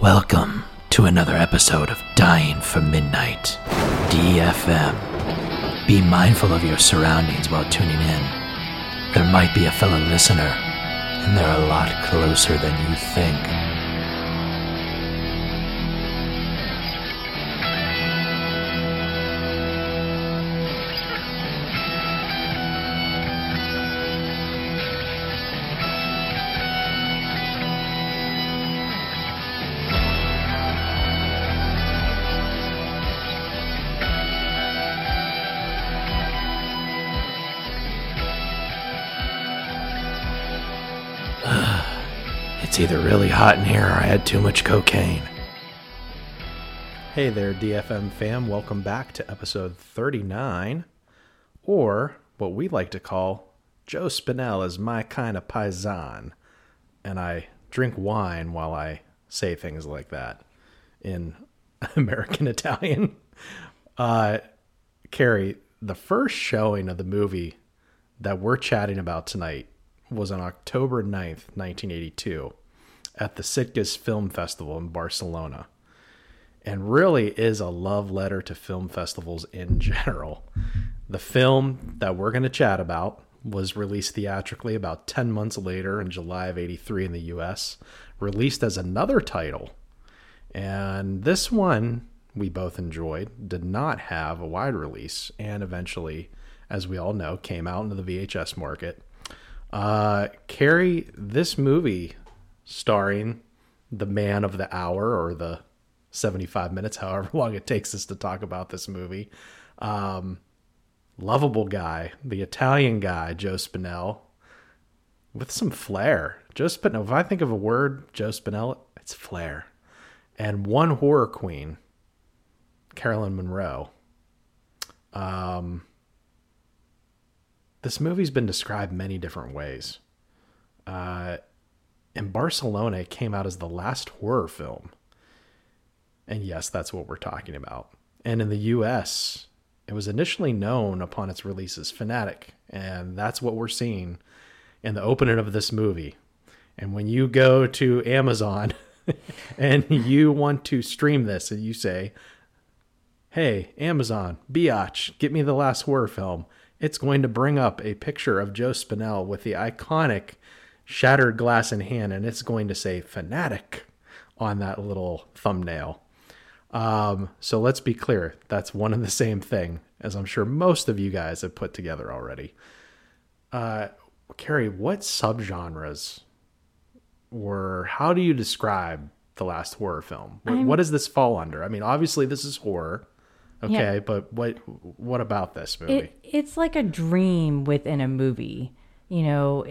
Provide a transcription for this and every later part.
Welcome to another episode of Dying for Midnight, DFM. Be mindful of your surroundings while tuning in. There might be a fellow listener, and they're a lot closer than you think. Hot in here I had too much cocaine. Hey there, DFM fam. Welcome back to episode 39, or what we like to call Joe Spinell is my kind of paisan. And I drink wine while I say things like that in American Italian. Uh, Carrie, the first showing of the movie that we're chatting about tonight was on October 9th, 1982, at the Sitges Film Festival in Barcelona and really is a love letter to film festivals in general. The film that we're going to chat about was released theatrically about 10 months later in July of 83 in the US, released as another title. And this one we both enjoyed did not have a wide release and eventually, as we all know, came out into the VHS market. Uh, Carrie, this movie starring the man of the hour or the 75 minutes, however long it takes us to talk about this movie. Um, lovable guy, the Italian guy, Joe Spinell, with some flair. Joe Spinell, if I think of a word, Joe Spinell, it's flair. And one horror queen, Carolyn Munro. Um, this movie's been described many different ways. Uh, in Barcelona, came out as the last horror film. And yes, that's what we're talking about. And in the US, it was initially known upon its release as Fanatic. And that's what we're seeing in the opening of this movie. And when you go to Amazon and you want to stream this and you say, Hey, Amazon, biatch, get me the last horror film, it's going to bring up a picture of Joe Spinell with the iconic shattered glass in hand, and it's going to say Fanatic on that little thumbnail. Um, so let's be clear, that's one and the same thing, as I'm sure most of you guys have put together already. Uh, Carrie, what subgenres were, how do you describe the last horror film? What, what does this fall under? I mean, obviously, this is horror. Okay, Yeah. but what what about this movie? It, it's like a dream within a movie. You know,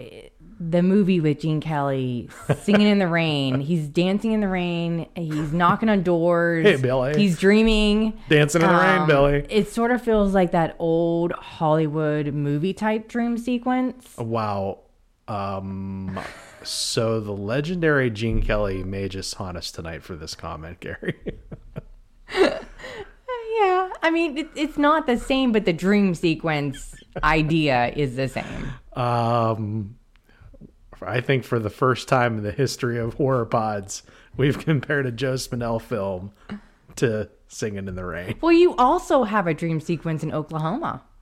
the movie with Gene Kelly singing in the rain. He's dancing in the rain. He's knocking on doors. Hey, Billy. He's dreaming. Dancing in the rain, Um, Billy. It sort of feels like that old Hollywood movie type dream sequence. Wow. Um, so the legendary Gene Kelly may just haunt us tonight for this comment, Gary. Yeah, I mean, it, it's not the same, but the dream sequence idea is the same. Um, I think for the first time in the history of horror pods, we've compared a Joe Spinell film to Singing in the Rain. Well, you also have a dream sequence in Oklahoma.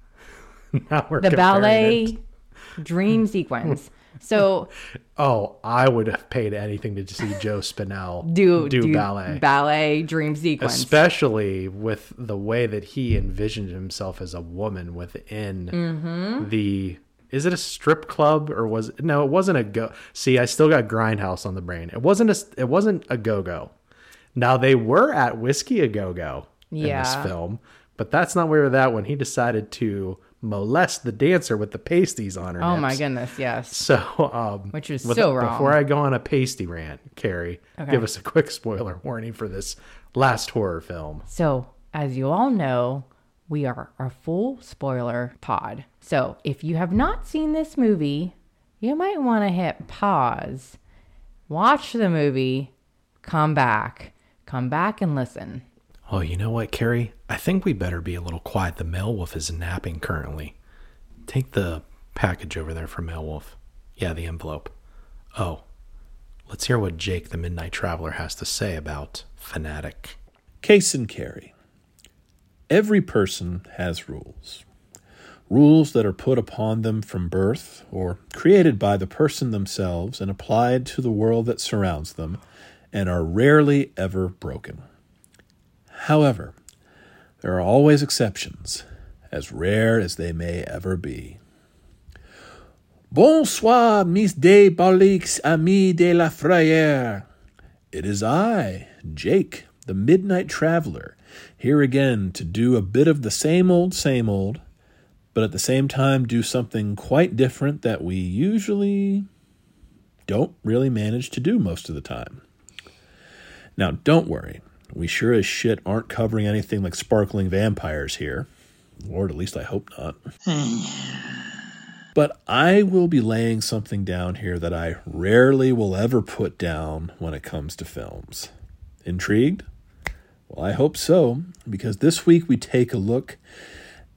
Now we're the ballet it. dream sequence. So Oh, I would have paid anything to see Joe Spinell do do, ballet. ballet dream sequence. especially with the way that he envisioned himself as a woman within Mm-hmm. the is it a strip club or was it? no it wasn't a go see i still got grindhouse on the brain it wasn't a it wasn't a go-go now they were at whiskey a go-go in this Yeah. film but that's not where that when he decided to molest the dancer with the pasties on her oh my goodness, yes. So, um, Which is with- so wrong. Before I go on a pasty rant, Carrie, give us a quick spoiler warning for this last horror film. So, as you all know, we are a full spoiler pod. So, if you have not seen this movie, you might want to hit pause, watch the movie, come back, come back and listen. Oh, you know what, Carrie? I think we better be a little quiet. The male wolf is napping currently. Take the package over there for male wolf. Yeah, the envelope. Oh, let's Let's hear what Jake the Midnight Traveler has to say about Fanatic. Case and Carrie. Every person has rules. Rules that are put upon them from birth or created by the person themselves and applied to the world that surrounds them and are rarely ever broken. However, there are always exceptions, as rare as they may ever be. Bonsoir, Miss de Barlix, ami de la Frayere. It is I, Jake, the Midnight Traveler, here again to do a bit of the same old, same old, but at the same time do something quite different that we usually don't really manage to do most of the time. Now, don't worry, we sure as shit aren't covering anything like sparkling vampires here. Lord, at least I hope not. but I will be laying something down here that I rarely will ever put down when it comes to films. Intrigued? Well, I hope so, because this week we take a look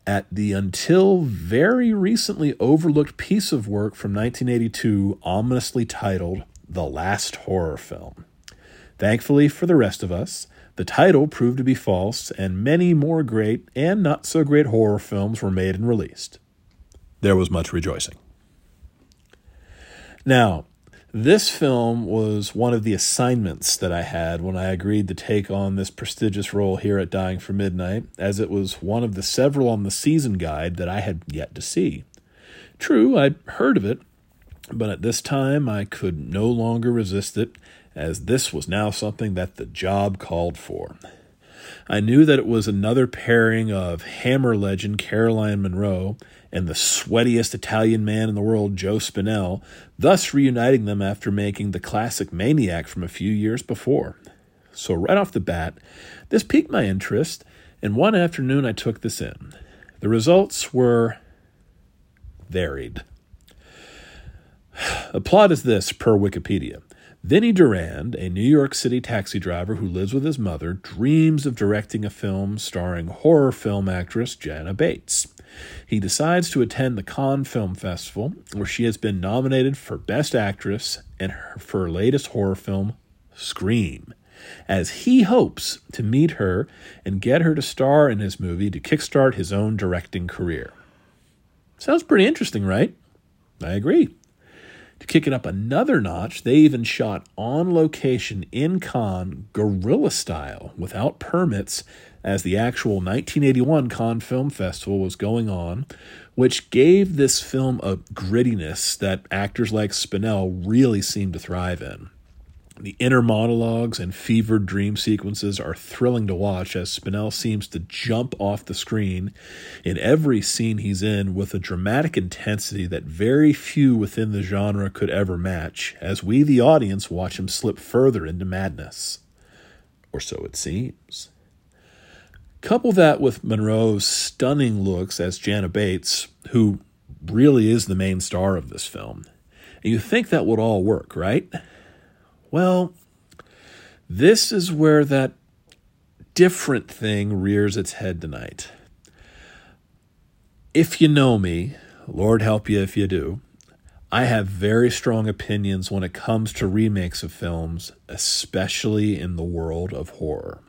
at the until very recently overlooked piece of work from 1982, ominously titled The Last Horror Film. Thankfully for the rest of us, the title proved to be false, and many more great and not so great horror films were made and released. There was much rejoicing. Now, this film was one of the assignments that I had when I agreed to take on this prestigious role here at Dying for Midnight, as it was one of the several on the season guide that I had yet to see. True, I'd heard of it, but at this time I could no longer resist it, as this was now something that the job called for. I knew that it was another pairing of Hammer legend Caroline Munro and the sweatiest Italian man in the world, Joe Spinell, thus reuniting them after making the classic Maniac from a few years before. So, right off the bat, this piqued my interest, and one afternoon I took this in. The results were varied. The plot is this, per Wikipedia. Vinnie Durand, a New York City taxi driver who lives with his mother, dreams of directing a film starring horror film actress Jenna Bates. He decides to attend the Cannes Film Festival, where she has been nominated for Best Actress and for her latest horror film, Scream, as he hopes to meet her and get her to star in his movie to kickstart his own directing career. Sounds pretty interesting, right? I agree. To kick it up another notch, they even shot on location in Cannes, guerrilla style, without permits, as the actual 1981 Cannes Film Festival was going on, which gave this film a grittiness that actors like Spinell really seemed to thrive in. The inner monologues and fevered dream sequences are thrilling to watch as Spinell seems to jump off the screen in every scene he's in with a dramatic intensity that very few within the genre could ever match, as we, the audience, watch him slip further into madness. Or so it seems. Couple that with Munro's stunning looks as Jenna Bates, who really is the main star of this film, and you think that would all work, right? Well, this is where that different thing rears its head tonight. If you know me, Lord help you if you do, I have very strong opinions when it comes to remakes of films, especially in the world of horror.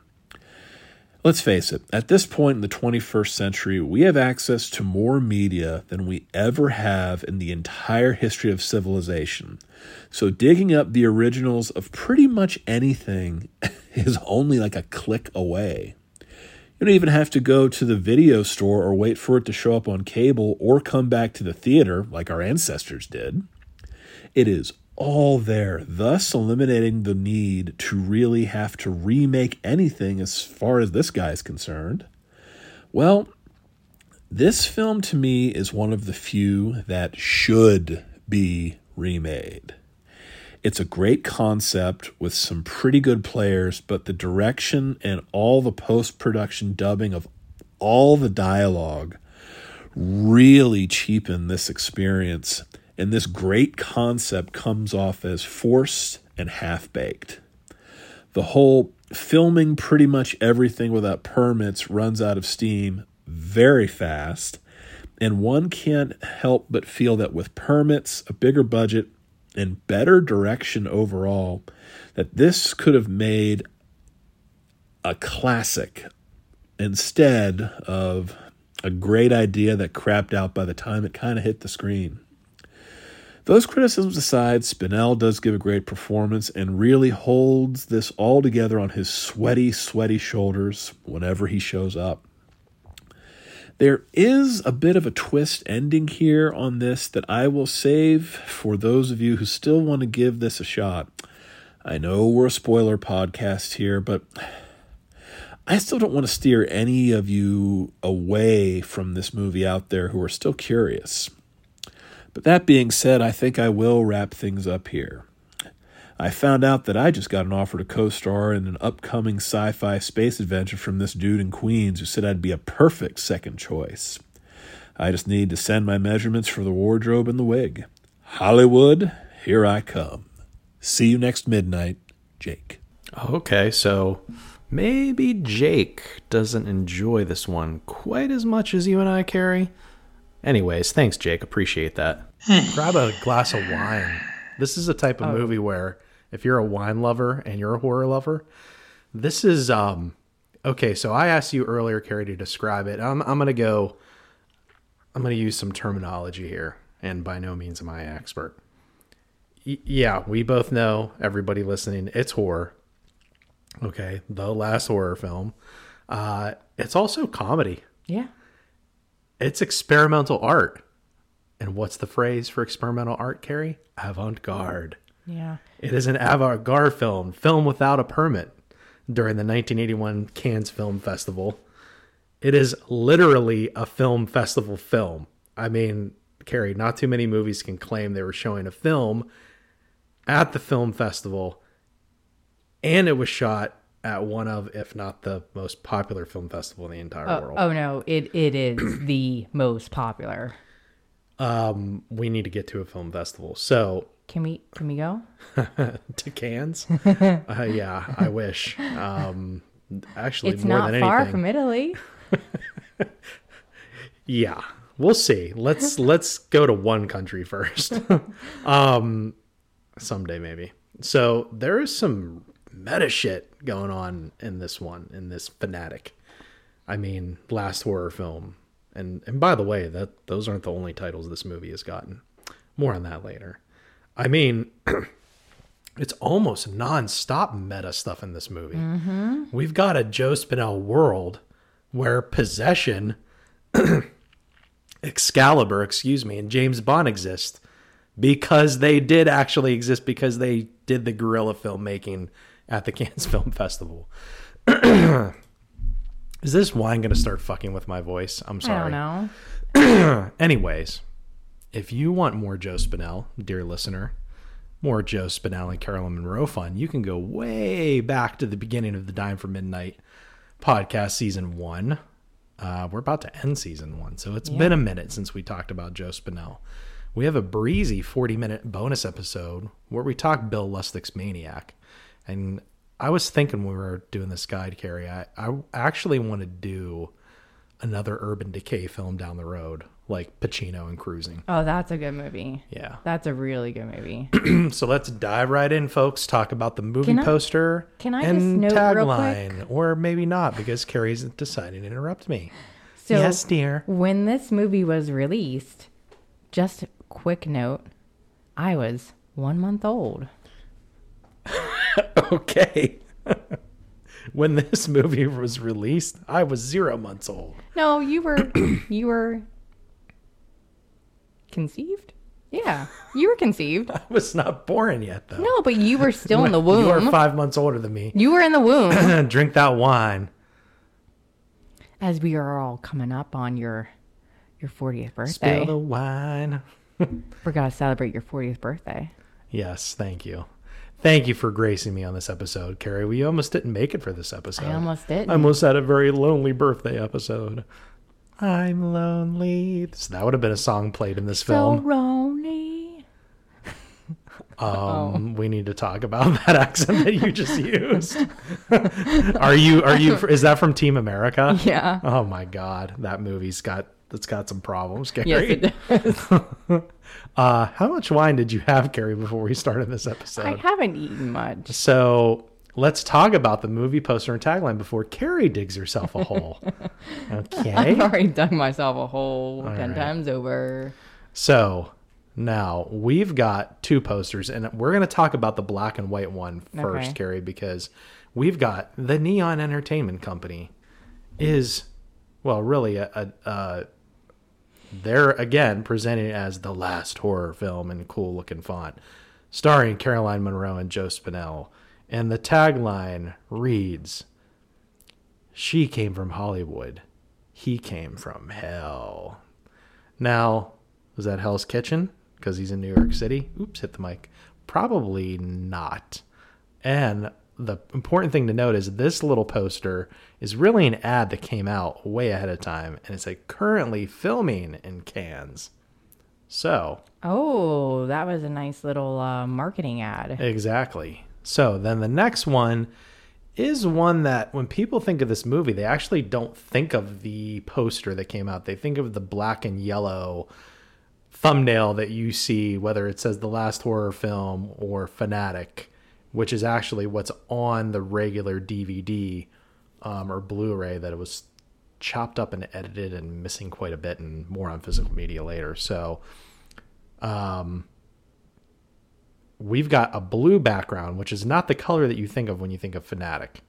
Let's face it, at this point in the 21st century, we have access to more media than we ever have in the entire history of civilization. So, digging up the originals of pretty much anything is only like a click away. You don't even have to go to the video store or wait for it to show up on cable or come back to the theater like our ancestors did. It is all there, thus eliminating the need to really have to remake anything as far as this guy is concerned. Well, this film to me is one of the few that should be remade. It's a great concept with some pretty good players, but the direction and all the post production dubbing of all the dialogue really cheapen this experience and this great concept comes off as forced and half baked. The whole filming pretty much everything without permits runs out of steam very fast, and one can't help but feel that with permits, a bigger budget, and better direction overall that this could have made a classic instead of a great idea that crapped out by the time it kind of hit the screen. Those criticisms aside, Spinell does give a great performance and really holds this all together on his sweaty, sweaty shoulders whenever he shows up. There is a bit of a twist ending here on this that I will save for those of you who still want to give this a shot. I know we're a spoiler podcast here, but I still don't want to steer any of you away from this movie out there who are still curious. But that being said, I think I will wrap things up here. I found out that I just got an offer to co star in an upcoming sci fi space adventure from this dude in Queens who said I'd be a perfect second choice. I just need to send my measurements for the wardrobe and the wig. Hollywood, here I come. See you next midnight, Jake. Okay, so maybe Jake doesn't enjoy this one quite as much as you and I, Carrie. Anyways, thanks, Jake. Appreciate that. Grab a glass of wine. This is a type of movie where if you're a wine lover and you're a horror lover, this is um okay, so I asked you earlier, Carrie, to describe it. I'm I'm gonna go I'm gonna use some terminology here, and by no means am I an expert. Y- yeah, we both know, everybody listening, it's horror. Okay, the last horror film. Uh, it's also comedy. Yeah. It's experimental art. And what's the phrase for experimental art, Carrie? Avant garde. Yeah. It is an avant garde film, film without a permit during the 1981 Cannes Film Festival. It is literally a film festival film. I mean, Carrie, not too many movies can claim they were showing a film at the film festival, and it was shot at one of, if not the most popular film festival in the entire Oh, world. oh no, it it is the most popular. Um, we need to get to a film festival. So Can we can we go? to Cannes, uh, yeah, I wish. Um, actually, It's more not than far anything, from Italy. yeah, we'll see. Let's let's go to one country first. um, someday maybe. So there is some meta shit going on in this one, in this fanatic. I mean, last horror film, and and by the way, that those aren't the only titles this movie has gotten. More on that later. I mean, it's almost non-stop meta stuff in this movie. Mm-hmm. We've got a Joe Spinell world where possession, Excalibur, excuse me, and James Bond exist because they did actually exist because they did the guerrilla filmmaking at the Cannes Film Festival. Is this wine going to start fucking with my voice? I'm I sorry. don't know. Anyways, if you want more Joe Spinell, dear listener, more Joe Spinell and Carolyn Munro fun, you can go way back to the beginning of the Dying for Midnight podcast season one. Uh, we're about to end season one, so it's been a minute since we talked about Joe Spinell. We have a breezy 40 minute bonus episode where we talk Bill Lustig's Maniac. And I was thinking when we were doing this guide, Carrie, I, I actually want to do another Urban Decay film down the road, like Pacino and Cruising. Oh, that's a good movie. Yeah. That's a really good movie. So let's dive right in, folks. Talk about the movie Can I- poster can I and just note real tagline, or maybe not, because Carrie's deciding to interrupt me. So yes, dear. when this movie was released, just quick note, I was one month old. Okay. when this movie was released, I was zero months old. No, you were you were conceived? Yeah. You were conceived. I was not born yet, though. No, but you were still in the womb. You are five months older than me. You were in the womb Drink that wine. as we are all coming up on your your 40th birthday. Spill the wine. We're to celebrate your 40th birthday. Yes, thank you. Thank you for gracing me on this episode, Carrie. We almost didn't make it for this episode. I almost did. I almost had a very lonely birthday episode. I'm lonely. So that would have been a song played in this so film. lonely. Um, we need to talk about that accent that you just used. are you? Are you? Is that from Team America? Yeah. Oh my God, that movie's got that's got some problems, Gary. Yes, it does. Uh, how much wine did you have, Gary, before we started this episode? I haven't eaten much. So let's talk about the movie poster and tagline before Carrie digs herself a hole. Okay. I've already dug myself a hole ten right. times over. So now we've got two posters, and we're going to talk about the black and white one first, Okay. Carrie, because we've got the Neon Entertainment Company is, well, really a, a, a they're again presenting it as the last horror film in cool looking font, starring Caroline Munro and Joe Spinell. And the tagline reads, She came from Hollywood. He came from hell. Now, was that Hell's Kitchen? Because he's in New York City? Oops, hit the mic. Probably not. And the important thing to note is this little poster is really an ad that came out way ahead of time, and it's like currently filming in Cannes. So, Oh, that was a nice little uh, marketing ad. exactly. So then the next one is one that when people think of this movie, they actually don't think of the poster that came out. They think of the black and yellow thumbnail that you see, whether it says the last horror film or Fanatic, which is actually what's on the regular DVD um, or Blu-ray that it was chopped up and edited and missing quite a bit, and more on physical media later. So, um, we've got a blue background, which is not the color that you think of when you think of Fanatic.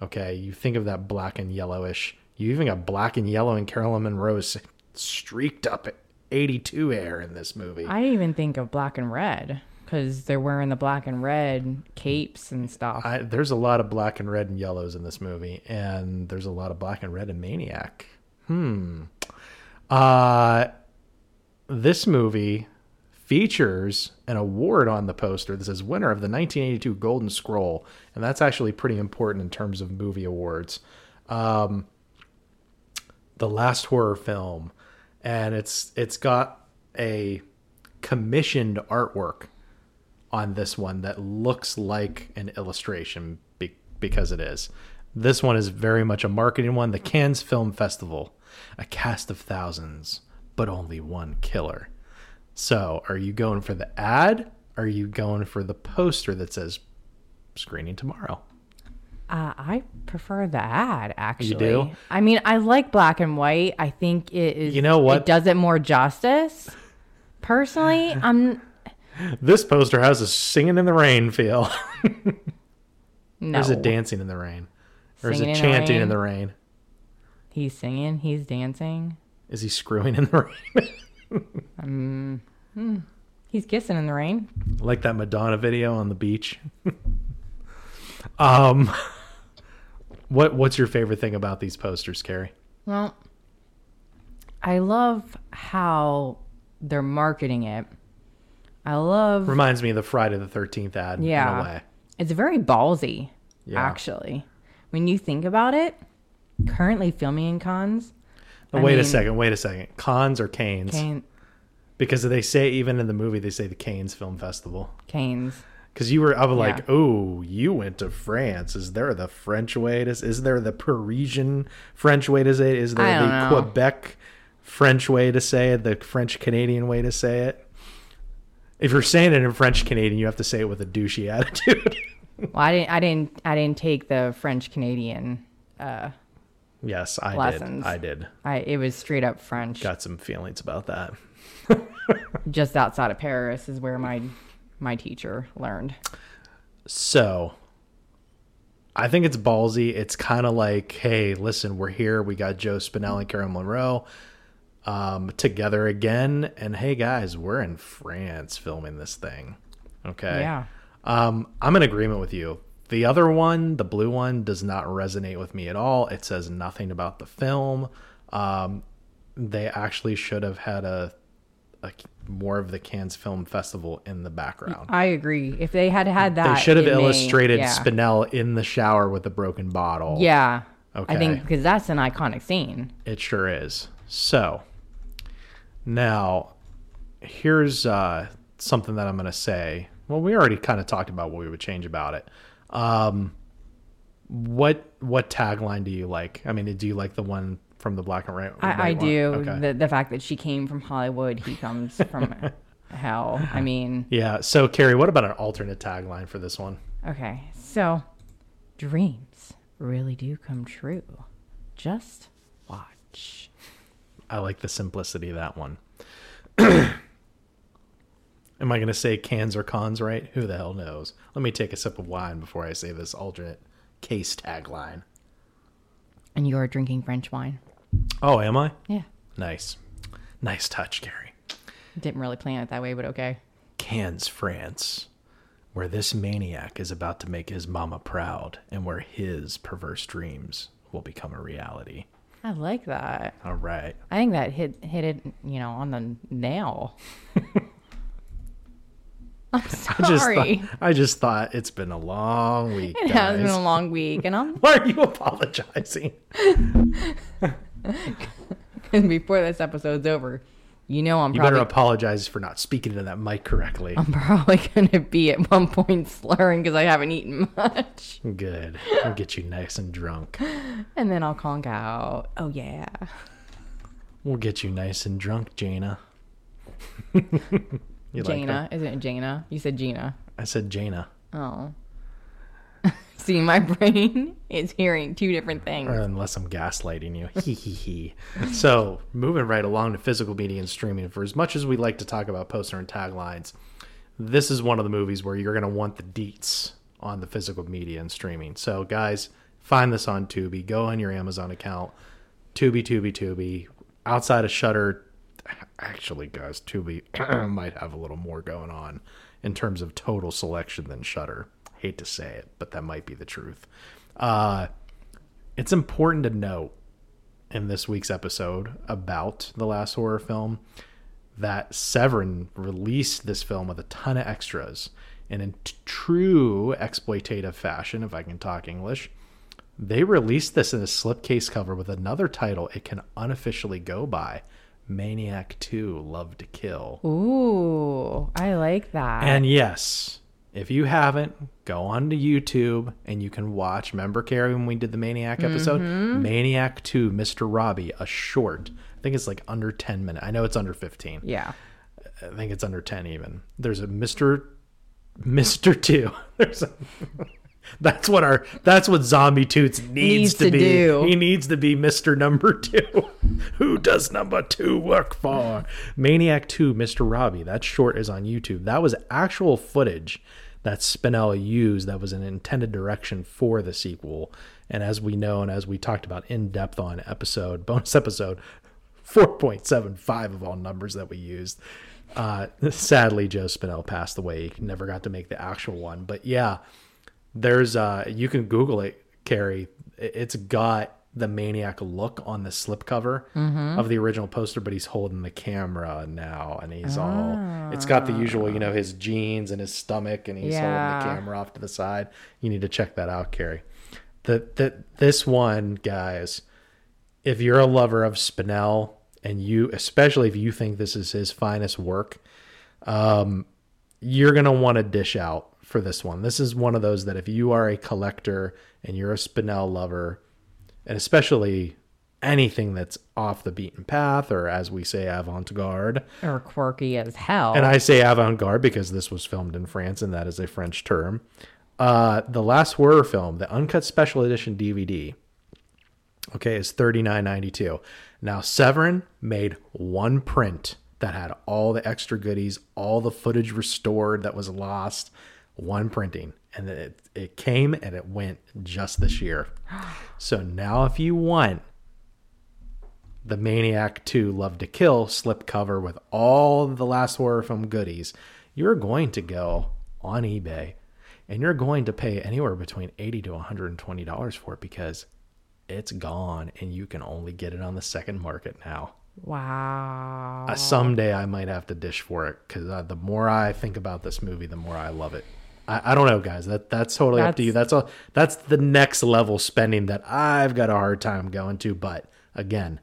Okay, you think of that black and yellowish. You even got black and yellow and Carolyn Munro's streaked up 82 air in this movie. I even think of black and red because they're wearing the black and red capes and stuff. I, there's a lot of black and red and yellows in this movie, and there's a lot of black and red in Maniac. Hmm. Uh, this movie features an award on the poster that says winner of the 1982 Golden Scroll, and that's actually pretty important in terms of movie awards. Um, the last horror film, and it's it's got a commissioned artwork on this one that looks like an illustration be- because it is. This one is very much a marketing one. The Cannes Film Festival, a cast of thousands, but only one killer. So, are you going for the ad? Are you going for the poster that says screening tomorrow? Uh, I prefer the ad actually. You do? I mean, I like black and white. I think it is. You know what? It does it more justice. Personally, I'm This poster has a singing in the rain feel. no. or is it dancing in the rain? Or is Singing it in the chanting in the rain? He's singing. He's dancing. Is he screwing in the rain? He's kissing in the rain. like that Madonna video on the beach. um, what what's your favorite thing about these posters, Carrie? Well, I love how they're marketing it. I love. Reminds me of the Friday the Thirteenth ad. in a Yeah. way. It's very ballsy, Yeah. actually. When you think about it, currently filming in cons. Now, I wait a second. Wait a second. Cons or Canes? Cane, Because they say even in the movie they say the Canes Film Festival. canes. Because you were, I was like, Yeah. oh, you went to France. Is there the French way to? Is there the Parisian French way to say it? Is there the know. Quebec French way to say it? The French Canadian way to say it? If you're saying it in French Canadian, you have to say it with a douchey attitude. Well, I didn't. I didn't. I didn't take the French Canadian. Uh, yes, I Lessons. did. I did. I it was straight up French. Got some feelings about that. Just outside of Paris is where my my teacher learned. So I think it's ballsy. It's kind of like, hey, listen, we're here. We got Joe Spinell and Carol Munro um, together again. And hey, guys, we're in France filming this thing. Okay. Yeah. Um, I'm in agreement with you. The other one, the blue one, does not resonate with me at all. It says nothing about the film. Um, they actually should have had a, a more of the Cannes Film Festival in the background. I agree. If they had had that, They should have it may- illustrated yeah. Spinell in the shower with a broken bottle. Yeah. Okay. I think because that's an iconic scene. It sure is. So, now, here's uh, something that I'm going to say. Well, we already kind of talked about what we would change about it. Um, what what tagline do you like? I mean, do you like the one from the black and white? I, I do. Okay. The the fact that she came from Hollywood, he comes from hell. I mean, yeah. So, Carrie, what about an alternate tagline for this one? okay. So, dreams really do come true. Just watch. I like the simplicity of that one. Am I going to say cans or cons right? Who the hell knows? Let me take a sip of wine before I say this alternate case tagline. And you're drinking French wine. Oh, am I? Yeah. Nice. Nice touch, Gary. Didn't really plan it that way, but okay. Cannes, France, where this maniac is about to make his mama proud and where his perverse dreams will become a reality. I like that. All right. I think that hit hit it, you know, on the nail. I'm I just, sorry. thought, I just thought it's been a long week. it has been a long week, and I'm Why are you apologizing? Because before this episode's over, you know I'm You probably better apologize for not speaking into that mic correctly. I'm probably gonna be at one point slurring because I haven't eaten much, Good. I'll get you nice and drunk. and then I'll conk out. Oh yeah, We'll get you nice and drunk, Jana. you like Jana, that? isn't it Jana? You said Gina. I said Jana. Oh. See, my brain is hearing two different things. Unless I'm gaslighting you. Hee. So, moving right along to physical media and streaming, for as much as we like to talk about poster and taglines, this is one of the movies where you're going to want the deets on the physical media and streaming. So, guys, find this on Tubi. Go on your Amazon account. Tubi, Tubi, Tubi. Outside of Shudder, actually, guys, Tubi might have a little more going on in terms of total selection than Shudder. Hate to say it, but that might be the truth. Uh, it's important to note in this week's episode about the last horror film that Severin released this film with a ton of extras. And in t- true exploitative fashion, if I can talk English, they released this in a slipcase cover with another title it can unofficially go by Maniac 2 Love to Kill. Ooh, I like that. And yes, if you haven't, go on to YouTube and you can watch. Remember, Carrie, when we did the Maniac episode? Mm-hmm. Maniac 2, Mr. Robbie, a short. I think it's like under 10 minutes. I know it's under 15. yeah, I think it's under 10 even. There's a Mr. Mr. 2. There's a. That's what our that's what Zombie Toots needs, Needs to, to be. do. He needs to be Mr. Number 2. Who does number 2 work for? Maniac 2 Mr. Robbie. That short is on YouTube. That was actual footage that Spinell used that was an intended direction for the sequel. And as we know and as we talked about in depth on episode bonus episode 4.75 of all numbers that we used. Uh, sadly, Joe Spinell passed away. He never got to make the actual one. But yeah, there's uh, you can Google it, Carrie. It- It's got the maniac look on the slipcover of the original poster, but he's holding the camera now, and he's all. It's got the usual, you know, his jeans and his stomach, and he's Yeah. holding the camera off to the side. You need to check that out, Carrie. The, the this one, guys if you're a lover of Spinell and you, especially if you think this is his finest work, um, you're gonna want to dish out for this one. This is one of those that if you are a collector and you're a Spinell lover, and especially anything that's off the beaten path or as we say avant-garde or quirky as hell. and I say avant-garde because this was filmed in France and that is a French term. Uh, the last horror film, the uncut special edition DVD, okay, is thirty nine ninety two. Now Severin made one print that had all the extra goodies, all the footage restored that was lost, one printing, and it it came and it went just this year. So now, if you want the Maniac 2 Love to Kill slipcover with all the last horror film goodies, you're going to go on eBay and you're going to pay anywhere between 80 to 120 dollars for it because it's gone and you can only get it on the second market now. wow. Uh, someday I might have to dish for it because uh, the more I think about this movie, the more I love it. I, I don't know, guys. That that's totally up to you. That's all. That's the next level spending that I've got a hard time going to. But again,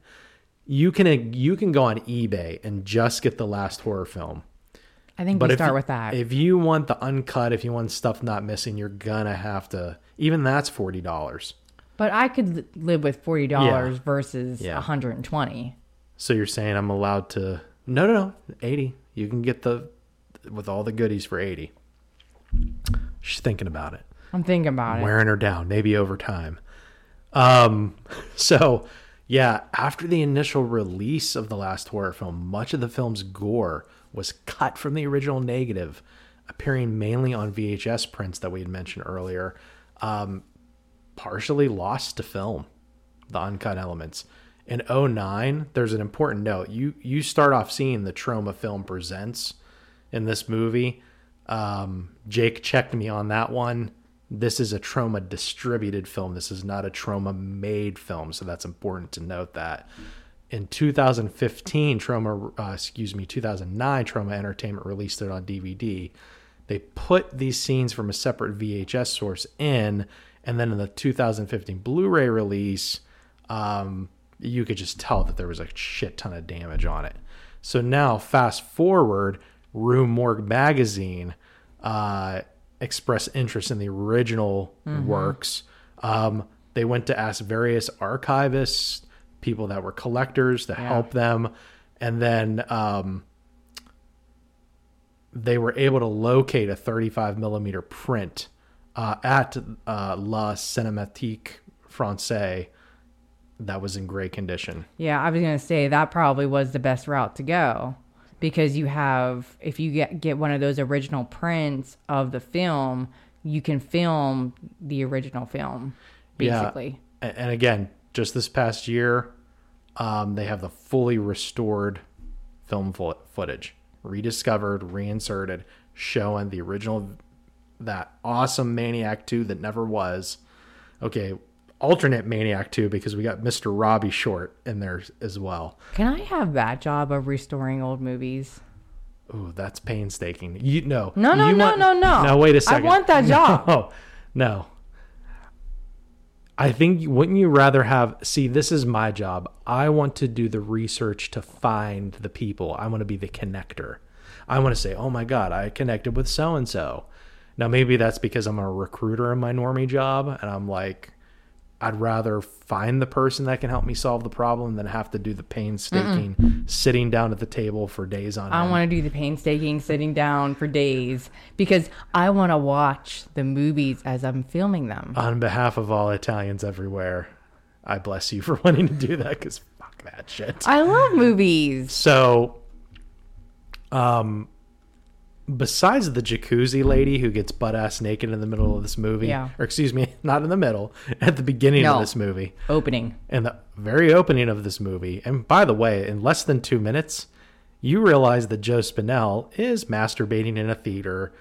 you can you can go on eBay and just get the last horror film. I think But we start you- with that. If you want the uncut, if you want stuff not missing, you're gonna have to. Even that's forty dollars. But I could live with forty dollars Yeah. versus Yeah. one hundred and twenty. So you're saying I'm allowed to? No, no, no. Eighty. You can get the with all the goodies for eighty. She's thinking about it, I'm thinking about it. wearing her down, maybe over time. Um. So yeah, after the initial release of the last horror film, much of the film's gore was cut from the original negative, appearing mainly on VHS prints that we had mentioned earlier. Um, partially lost to film the uncut elements in 09 there's an important note you you start off seeing the Troma film presents in this movie um, jake checked me on that one. This is a Troma distributed film. This is not a Troma made film so that's important to note that. In 2015 Troma uh, excuse me 2009 Troma entertainment released it on dvd they put these scenes from a separate vhs source in and then in the 2015 blu-ray release um, you could just tell that there was a shit ton of damage on it. So now fast forward rue morgue magazine uh, expressed interest in the original works. Um, they went to ask various archivists people that were collectors to help them. And then um, they were able to locate a 35 millimeter print uh, at uh, La Cinémathèque Française that was in great condition. Yeah, I was gonna say that probably was the best route to go because you have if you get get one of those original prints of the film, you can film the original film basically. Yeah. And again, just this past year, um, they have the fully restored film fo- footage, rediscovered, reinserted, showing the original, that awesome Maniac 2 that never was. Okay, alternate Maniac 2 because we got Mr. Robbie Short in there as well. Can I have that job of restoring old movies? Ooh, that's painstaking. You no, No, no, no, want- no, no. No, wait a second. I want that job. No, no. I think wouldn't you rather have? See, this is my job. I want to do the research to find the people. I want to be the connector. I want to say, "Oh my god, I connected with so and so." Now, maybe that's because I'm a recruiter in my normie job, and I'm like, I'd rather find the person that can help me solve the problem than have to do the painstaking sitting down at the table for days on I want to do the painstaking sitting down for days because I want to watch the movies as I'm filming them. on behalf of all Italians everywhere, I bless you for wanting to do that because fuck that shit. I love movies. So, um, besides the jacuzzi lady who gets butt ass naked in the middle of this movie, Yeah. or excuse me, not in the middle, at the beginning No. of this movie, Opening. and the very opening of this movie, and by the way, in less than two minutes, you realize that Joe Spinell is masturbating in a theater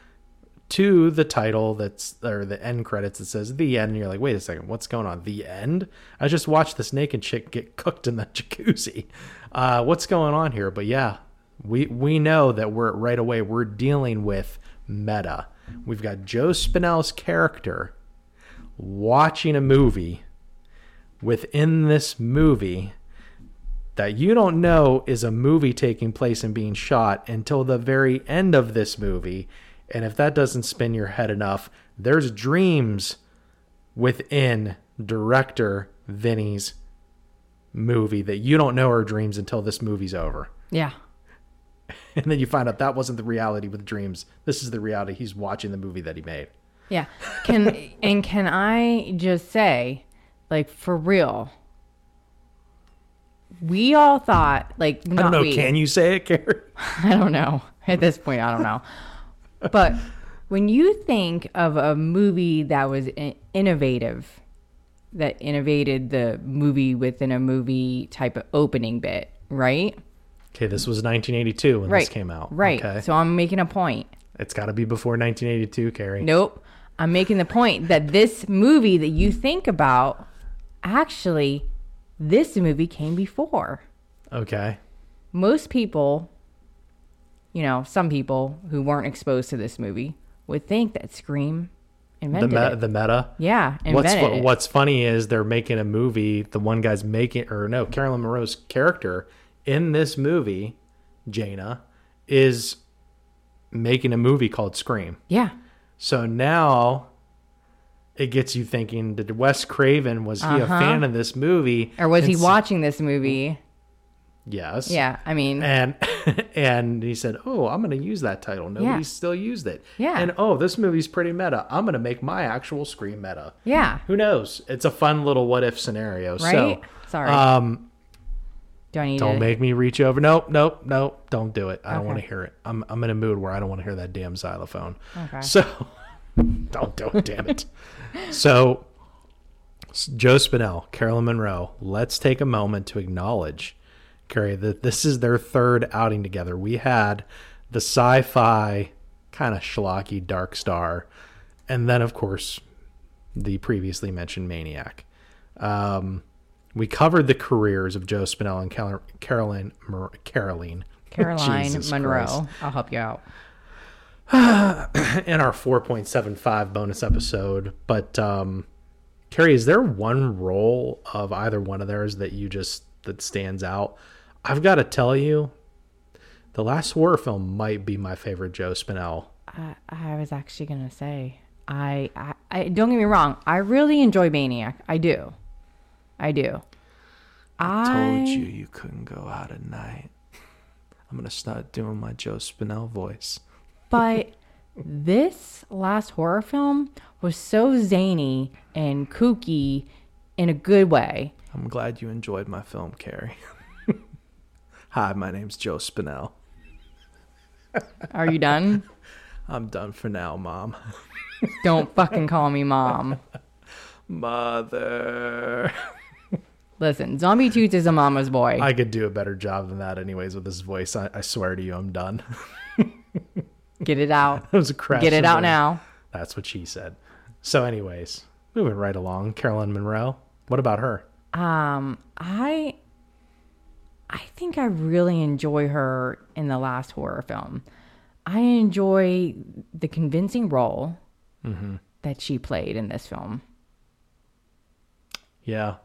to the title that's or the end credits that says the end. And you're like wait a second what's going on? The end? I just watched this naked chick get cooked in the jacuzzi. Uh, what's going on here? But yeah we we know that we're right away we're dealing with meta we've got joe spinell's character watching a movie within this movie that you don't know is a movie taking place and being shot until the very end of this movie. And if that doesn't spin your head enough, there's dreams within director Vinny's movie that you don't know are dreams until this movie's over. Yeah. And then you find out that wasn't the reality with dreams. This is the reality. He's watching the movie that he made. Yeah. Can and can I just say, like for real, we all thought like I don't know. we. Can you say it, Carrie? I don't know. At this point, I don't know. but when you think of a movie that was innovative, that innovated the movie within a movie type of opening bit, right? Okay, this was 1982 when Right. this came out. Right. Okay. So I'm making a point. it's got to be before 1982, Carrie. Nope. I'm making the point that this movie that you think about, actually, this movie came before. Okay. Most people, you know, some people who weren't exposed to this movie would think that Scream The, invented me- it. the meta. yeah, What's fu- it. what's funny is they're making a movie. The one guy's making, or no, Carolyn Munro's character in this movie, Jaina, is making a movie called Scream. Yeah, So now it gets you thinking did Wes Craven was he a fan of this movie Uh-huh. Or was he And s- watching this movie? Yes. Yeah, I mean, And and he said, "Oh, I'm going to use that title. Nobody's still used it." Yeah. And oh, this movie's pretty meta. I'm going to make my actual scream meta. yeah, Who knows? It's a fun little what if scenario. right? So, Sorry. um, Do I need don't to? make me reach over. Nope, nope, nope. Don't do it. I don't want to hear it. I'm I'm in a mood where I don't want to hear that damn xylophone. Okay. So don't do it. Damn it. So Joe Spinell, Carolyn Munro. Let's take a moment to acknowledge, Carrie, that this is their third outing together. We had the sci-fi kind of schlocky Dark Star, and then of course the previously mentioned Maniac. Um, we covered the careers of Joe Spinell and Cal- Caroline Mar- Caroline Caroline Munro. Christ. I'll help you out. in our 4.75 bonus episode. But um, Carrie, is there one role of either one of theirs that you just that stands out? I've got to tell you, the last horror film might be my favorite Joe Spinell. I, I was actually gonna say, I, I, I don't get me wrong. I really enjoy Maniac. I do. I do. I Told you you couldn't go out at night. I'm gonna start doing my Joe Spinell voice. But this last horror film was so zany and kooky in a good way. I'm glad you enjoyed my film, Carrie. Hi, my name's Joe Spinell. Are you done? I'm done for now, Mom. Don't fucking call me mom. Mother. Listen, Zombie Toots is a mama's boy. I could do a better job than that, anyways, with this voice. I, I swear to you, I'm done. Get it out. That was a crash. Get it out now. That's what she said. So, anyways, moving right along. Carolyn Munro. What about her? Um, I I think I really enjoy her in the last horror film. I enjoy the convincing role that she played in this film. Yeah.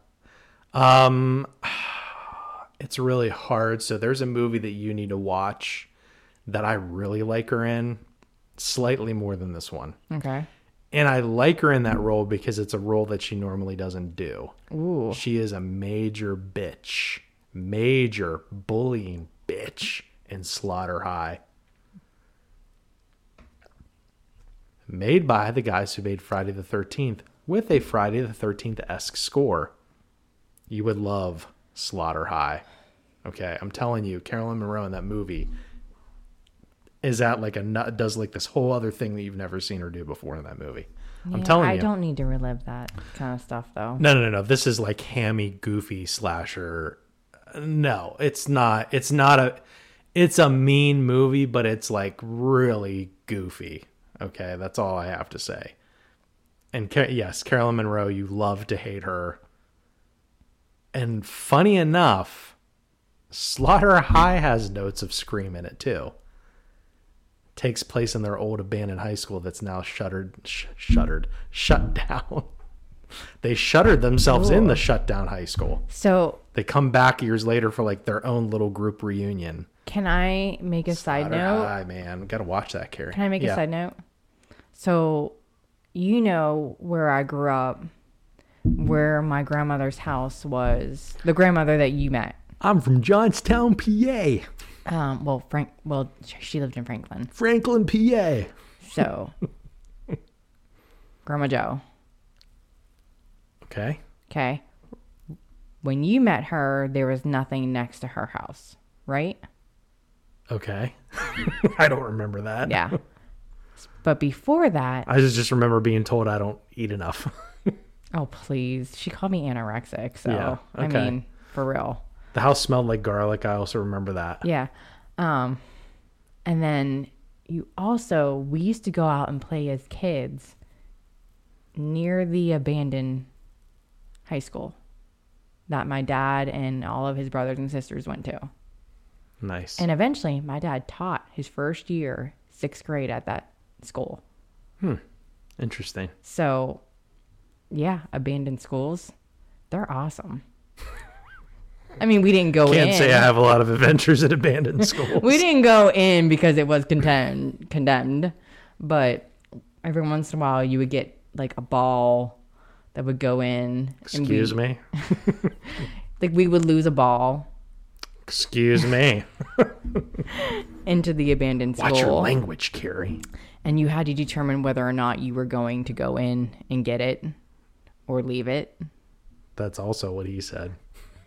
Um, it's really hard. So, there's a movie that you need to watch that I really like her in, slightly more than this one. Okay. And I like her in that role because it's a role that she normally doesn't do. Ooh. She is a major bitch, major bullying bitch in Slaughter High. Made by the guys who made Friday the 13th with a Friday the 13th esque score. You would love Slaughter High. Okay, I'm telling you, Carolyn Munro in that movie is at like a nut, does like this whole other thing that you've never seen her do before in that movie. I'm telling I you. I don't need to relive that kind of stuff though. No, no, no, no. This is like hammy, goofy slasher. No, it's not. It's not a. It's a mean movie, but it's like really goofy. Okay, that's all I have to say. And yes, Carolyn Munro, you love to hate her. And funny enough, Slaughter High has notes of Scream in it too. Takes place in their old abandoned high school that's now shuttered, sh- shuttered, shut down. They shuttered themselves in the shut down high school. So, They come back years later for like their own little group reunion. can I make a side Slaughter note? High, man, gotta watch that, Carrie. Can I make Yeah. a side note? So, you know where I grew up, where my grandmother's house was, the grandmother that you met. I'm from Johnstown, PA. Um, well, Frank, well, she lived in Franklin. Franklin, PA. So, Grandma Joe, Okay. okay? When you met her, there was nothing next to her house, right? Okay. I don't remember that. Yeah. but before that, I just just remember being told I don't eat enough. oh, please. She called me anorexic. So, Yeah, I mean, for real. the house smelled like garlic. I also remember that. Yeah. Um, and then you also, we used to go out and play as kids near the abandoned high school that my dad and all of his brothers and sisters went to. Nice. And eventually, my dad taught his first year, sixth grade at that school. Hmm. Interesting. So, yeah, abandoned schools, they're awesome. I mean, we didn't go in. Can't in. say I have a lot of adventures at abandoned schools. we didn't go in because it was condemned condemned but every once in a while you would get like a ball that would go in. we- Excuse me. Like we would lose a ball Excuse me. into the abandoned school. Watch your language, Carrie. and you had to determine whether or not you were going to go in and get it or leave it. That's also what he said.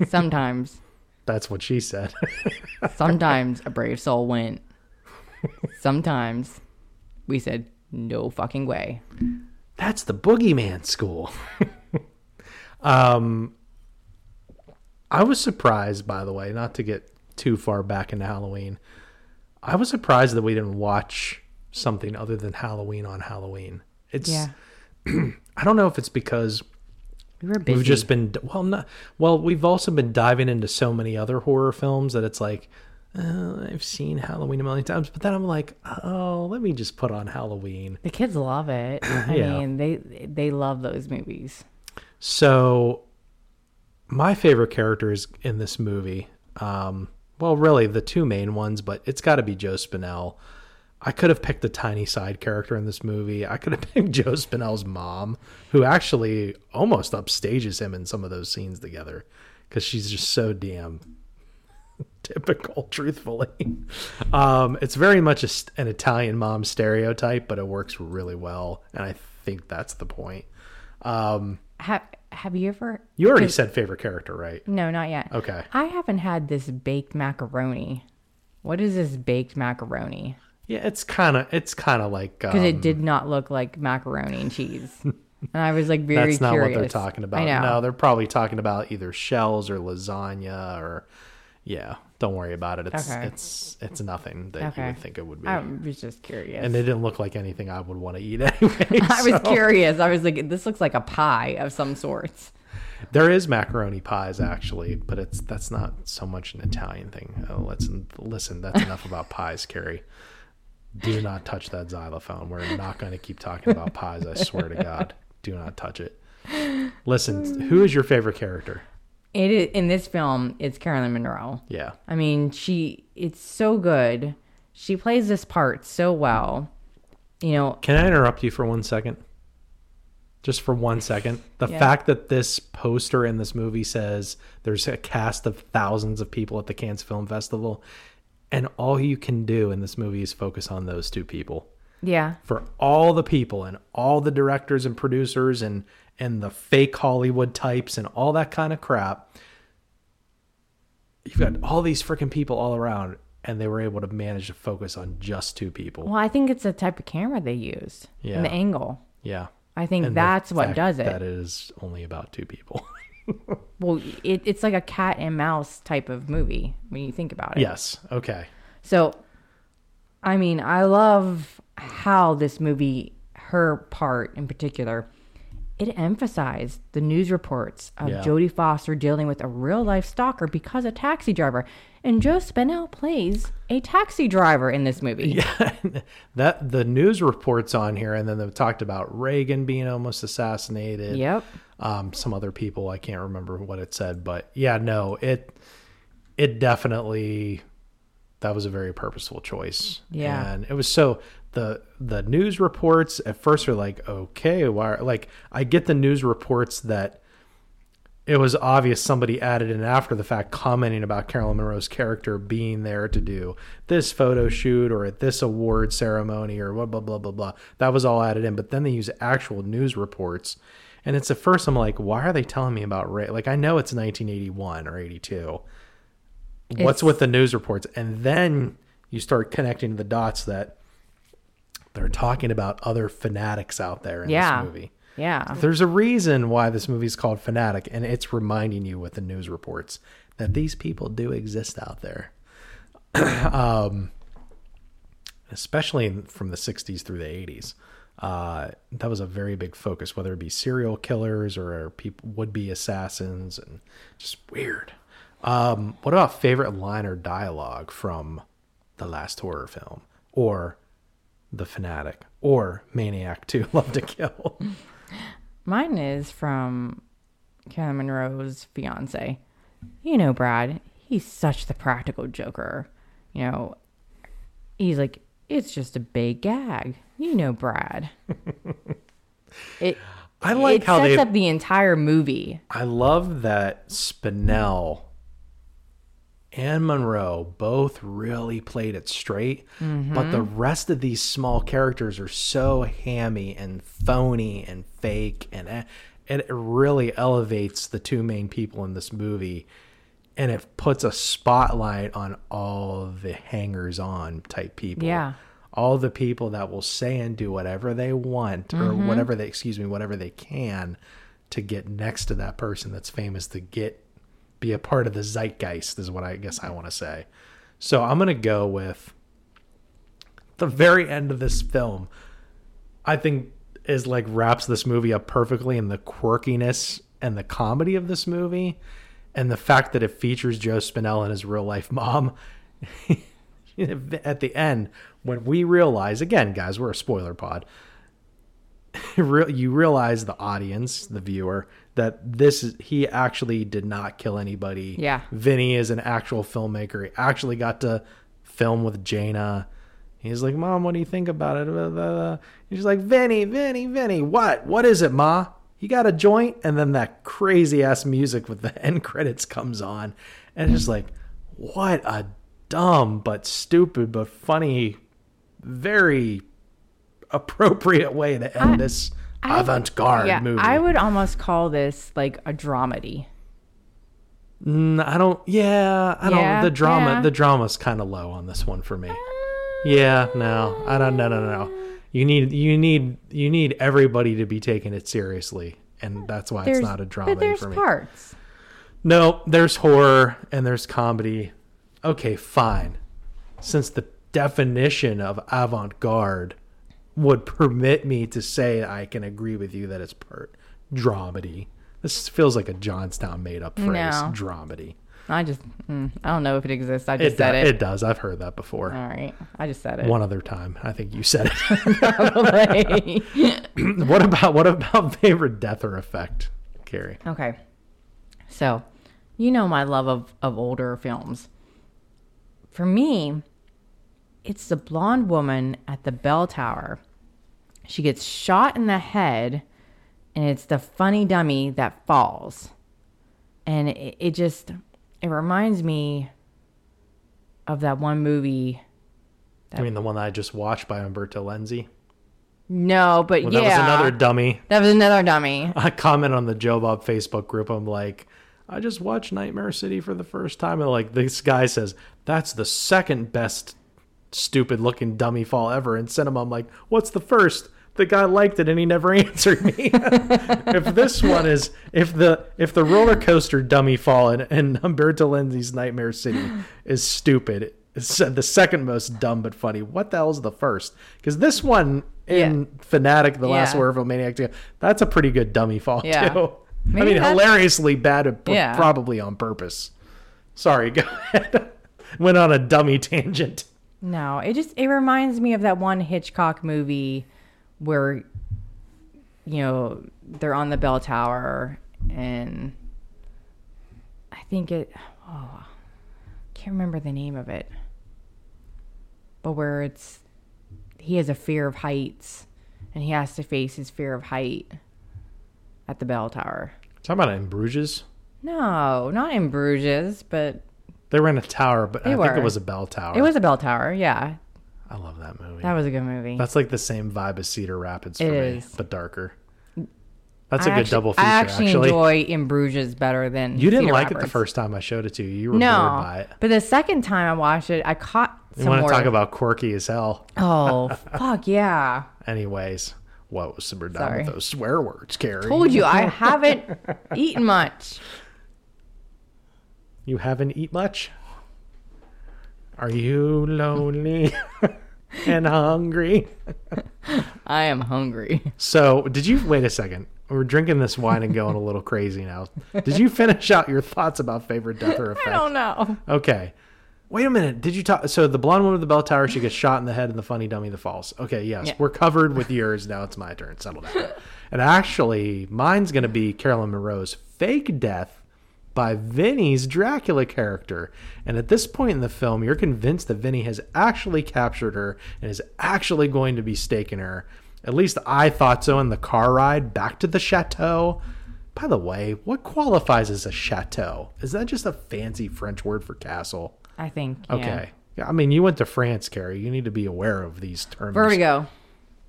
Sometimes, That's what she said. sometimes a brave soul went. Sometimes we said, no fucking way. That's the boogeyman school. um, I was surprised, by the way, not to get too far back into Halloween. I was surprised that we didn't watch something other than Halloween on Halloween. It's Yeah. I don't know if it's because We were busy. we've just been well, not well. We've also been diving into so many other horror films that it's like uh, I've seen Halloween a million times, but then I'm like, oh, let me just put on Halloween. the kids love it. I Yeah. mean, they they love those movies. So, my favorite characters in this movie, um, well, really the two main ones, but it's got to be Joe Spinell. I could have picked a tiny side character in this movie. I could have picked Joe Spinell's mom, who actually almost upstages him in some of those scenes together because she's just so damn typical, truthfully. Um, it's very much a, an Italian mom stereotype, but it works really well. And I think that's the point. Um, Have Have you ever? you already said favorite character, right? No, not yet. Okay. I haven't had this baked macaroni. What is this baked macaroni? Yeah, it's kind of it's kind of like Because um, it did not look like macaroni and cheese. and I was like very that's not curious. what they're talking about. I know. No, they're probably talking about either shells or lasagna or yeah. Don't worry about it. It's Okay. it's it's nothing that you would think it would be. I was just curious. and it didn't look like anything I would want to eat anyway. I was curious. I was like, this looks like a pie of some sorts. There is macaroni pies actually, but it's that's not so much an Italian thing. Oh, let's listen. That's enough about pies, Carrie. Do not touch that xylophone. We're not going to keep talking about pies. I swear to God, do not touch it. Listen, who is your favorite character? It is, in this film, it's Carolyn Munro. Yeah, I mean, she it's so good. She plays this part so well. You know, Can I interrupt you for one second? Just for one second. The Yeah. fact that this poster in this movie says there's a cast of thousands of people at the Cannes Film Festival, and all you can do in this movie is focus on those two people. yeah, For all the people and all the directors and producers and and the fake Hollywood types and all that kind of crap, you've got all these freaking people all around, and they were able to manage to focus on just two people. well, I think it's the type of camera they used Yeah. and the angle. Yeah. I think And that's what fact does it. That is only about two people. Well, it, it's like a cat and mouse type of movie when you think about it. yes. Okay. So, I mean, I love how this movie, her part in particular, it emphasized the news reports of Yeah. Jodie Foster dealing with a real life stalker because a taxi driver. And Joe Spinell plays a taxi driver in this movie. Yeah. that the news reports on here, and then they've talked about Reagan being almost assassinated. Yep. Um, some other people I can't remember what it said, but yeah, no, it it definitely that was a very purposeful choice. Yeah. and it was so the the news reports at first are like okay, why? Like I get the news reports that it was obvious somebody added in after the fact commenting about Carolyn Munro's character being there to do this photo shoot or at this award ceremony or blah blah blah blah blah. That was all added in, but then they use actual news reports. And it's at first I'm like, why are they telling me about Ray? Like I know it's 1981 or 82. What's It's- with the news reports? And then you start connecting the dots that they're talking about other fanatics out there in Yeah. this movie. Yeah. There's a reason why this movie is called Fanatic, and it's reminding you with the news reports that these people do exist out there. um, especially from the 60s through the 80s. Uh, that was a very big focus, whether it be serial killers or people would be assassins, and just weird. Um, what about favorite line or dialogue from the last horror film, or the Fanatic, or Maniac 2: Love to Kill? Mine is from Carolyn Munro's fiance. You know, Brad, he's such the practical joker. You know, he's like, it's just a big gag. You know, Brad. It I like it how sets they. up the entire movie. I love that Spinell and Munro both really played it straight, but the mm-hmm. rest of these small characters are so hammy and phony and fake, and it really elevates the two main people in this movie, and it puts a spotlight on all the hangers on type people. Yeah. All the people that will say and do whatever they want or mm-hmm. whatever they excuse me, whatever they can to get next to that person that's famous to get be a part of the zeitgeist is what I guess I want to say. So I'm gonna go with the very end of this film. I think is like wraps this movie up perfectly in the quirkiness and the comedy of this movie, and the fact that it features Joe Spinell and his real life mom. At the end, when we realize again, guys, we're a spoiler pod you realize the audience, the viewer, that this is he actually did not kill anybody. Yeah. Vinny is an actual filmmaker. He actually got to film with Jana. He's like, Mom, what do you think about it? Blah, blah, blah. He's like, Vinny, Vinny, Vinny, what? What is it, Ma? You got a joint? And then that crazy ass music with the end credits comes on. And it's just like, what a dumb but stupid but funny, very appropriate way to end I- this avant-garde yeah, movie. I would almost call this like a dramedy. Mm, I don't. Yeah, I Yeah, don't. The drama, yeah. the drama's kind of low on this one for me. Yeah, no, I don't. No, no, no. no. You need, you need, you need everybody to be taking it seriously, and that's why it's not a drama but there's for me. parts. No, there's horror and there's comedy. Okay, fine. Since the definition of avant-garde would permit me to say I can agree with you that it's part dramedy. This feels like a Johnstown made-up phrase. No. Dramedy. I just, mm, I don't know if it exists. I just It, said do- it. it does. I've heard that before. All right, I just said it. One other time, I think you said it. What about what about favorite death or effect, Carrie? okay, so you know my love of of older films. For me, it's the blonde woman at the bell tower. She gets shot in the head, and it's the funny dummy that falls. And it, it just it reminds me of that one movie. I mean, the one that I just watched by Umberto Lenzi. No, but Well, yeah, that was another dummy. that was another dummy. I comment on the Joe Bob Facebook group. I'm like, I just watched Nightmare City for the first time, and like this guy says that's the second best stupid looking dummy fall ever in cinema. I'm like, what's the first? The guy liked it and he never answered me. if this one is if the if the roller coaster dummy fall in, in Umberto Lenzi's Nightmare City is stupid, it's the second most dumb but funny. What the hell is the first? Because this one in Fanatic, the last Yeah. word of Maniac, that's a pretty good dummy fall Yeah. too. I mean, that's- hilariously bad, but Yeah. probably on purpose. Sorry, go ahead. Went on a dummy tangent. No, it just it reminds me of that one Hitchcock movie where you know they're on the bell tower and I think it oh can't remember the name of it. But where it's he has a fear of heights and he has to face his fear of height at the bell tower. Talking about in Bruges. No, not in Bruges, but They were in a tower, but I They think it was a bell tower. it was a bell tower. Yeah, I love that movie. that was a good movie. That's like the same vibe as Cedar Rapids for It me, is. but darker. Mm. That's a I good actu- double feature. I actually, actually, enjoy In Bruges better than you didn't Cedar like it the Rapids. first time I showed it to you. You were bored by No, it. but the second time I watched it, I caught You some want to more. talk about quirky as hell? oh fuck yeah! Anyways, what was super done Sorry. with those swear words, Carrie? Told you I haven't eaten much. You haven't eat much? Are you lonely and hungry? I am hungry. So, did you wait a second? We're drinking this wine and going a little crazy now. Did you finish out your thoughts about favorite death or effect? I don't know. Okay. Wait a minute. Did you talk? So the blonde woman with the bell tower, she gets shot in the head, and the funny dummy the falls. Okay, yes, Yeah. we're covered with yours. Now it's my turn. Settle down. and actually, mine's going to be Carolyn Munro's fake death by Vinny's Dracula character. And at this point in the film, you're convinced that Vinny has actually captured her and is actually going to be staking her. At least I thought so in the car ride back to the chateau. By the way, what qualifies as a chateau? Is that just a fancy French word for castle? I think. Yeah. Okay. Yeah, I mean, you went to France, Carrie. You need to be aware of these terms. Vertigo.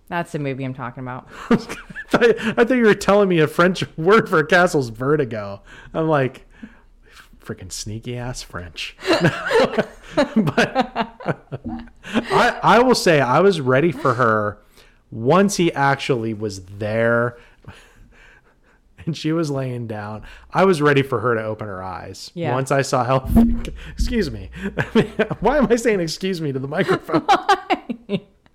That's the movie I'm talking about. I thought, I thought you were telling me a French word for castle's vertigo. I'm like, freaking sneaky ass French. but I, I will say I was ready for her once he actually was there and she was laying down. I was ready for her to open her eyes. Yeah. Once I saw how, excuse me. Why am I saying excuse me to the microphone?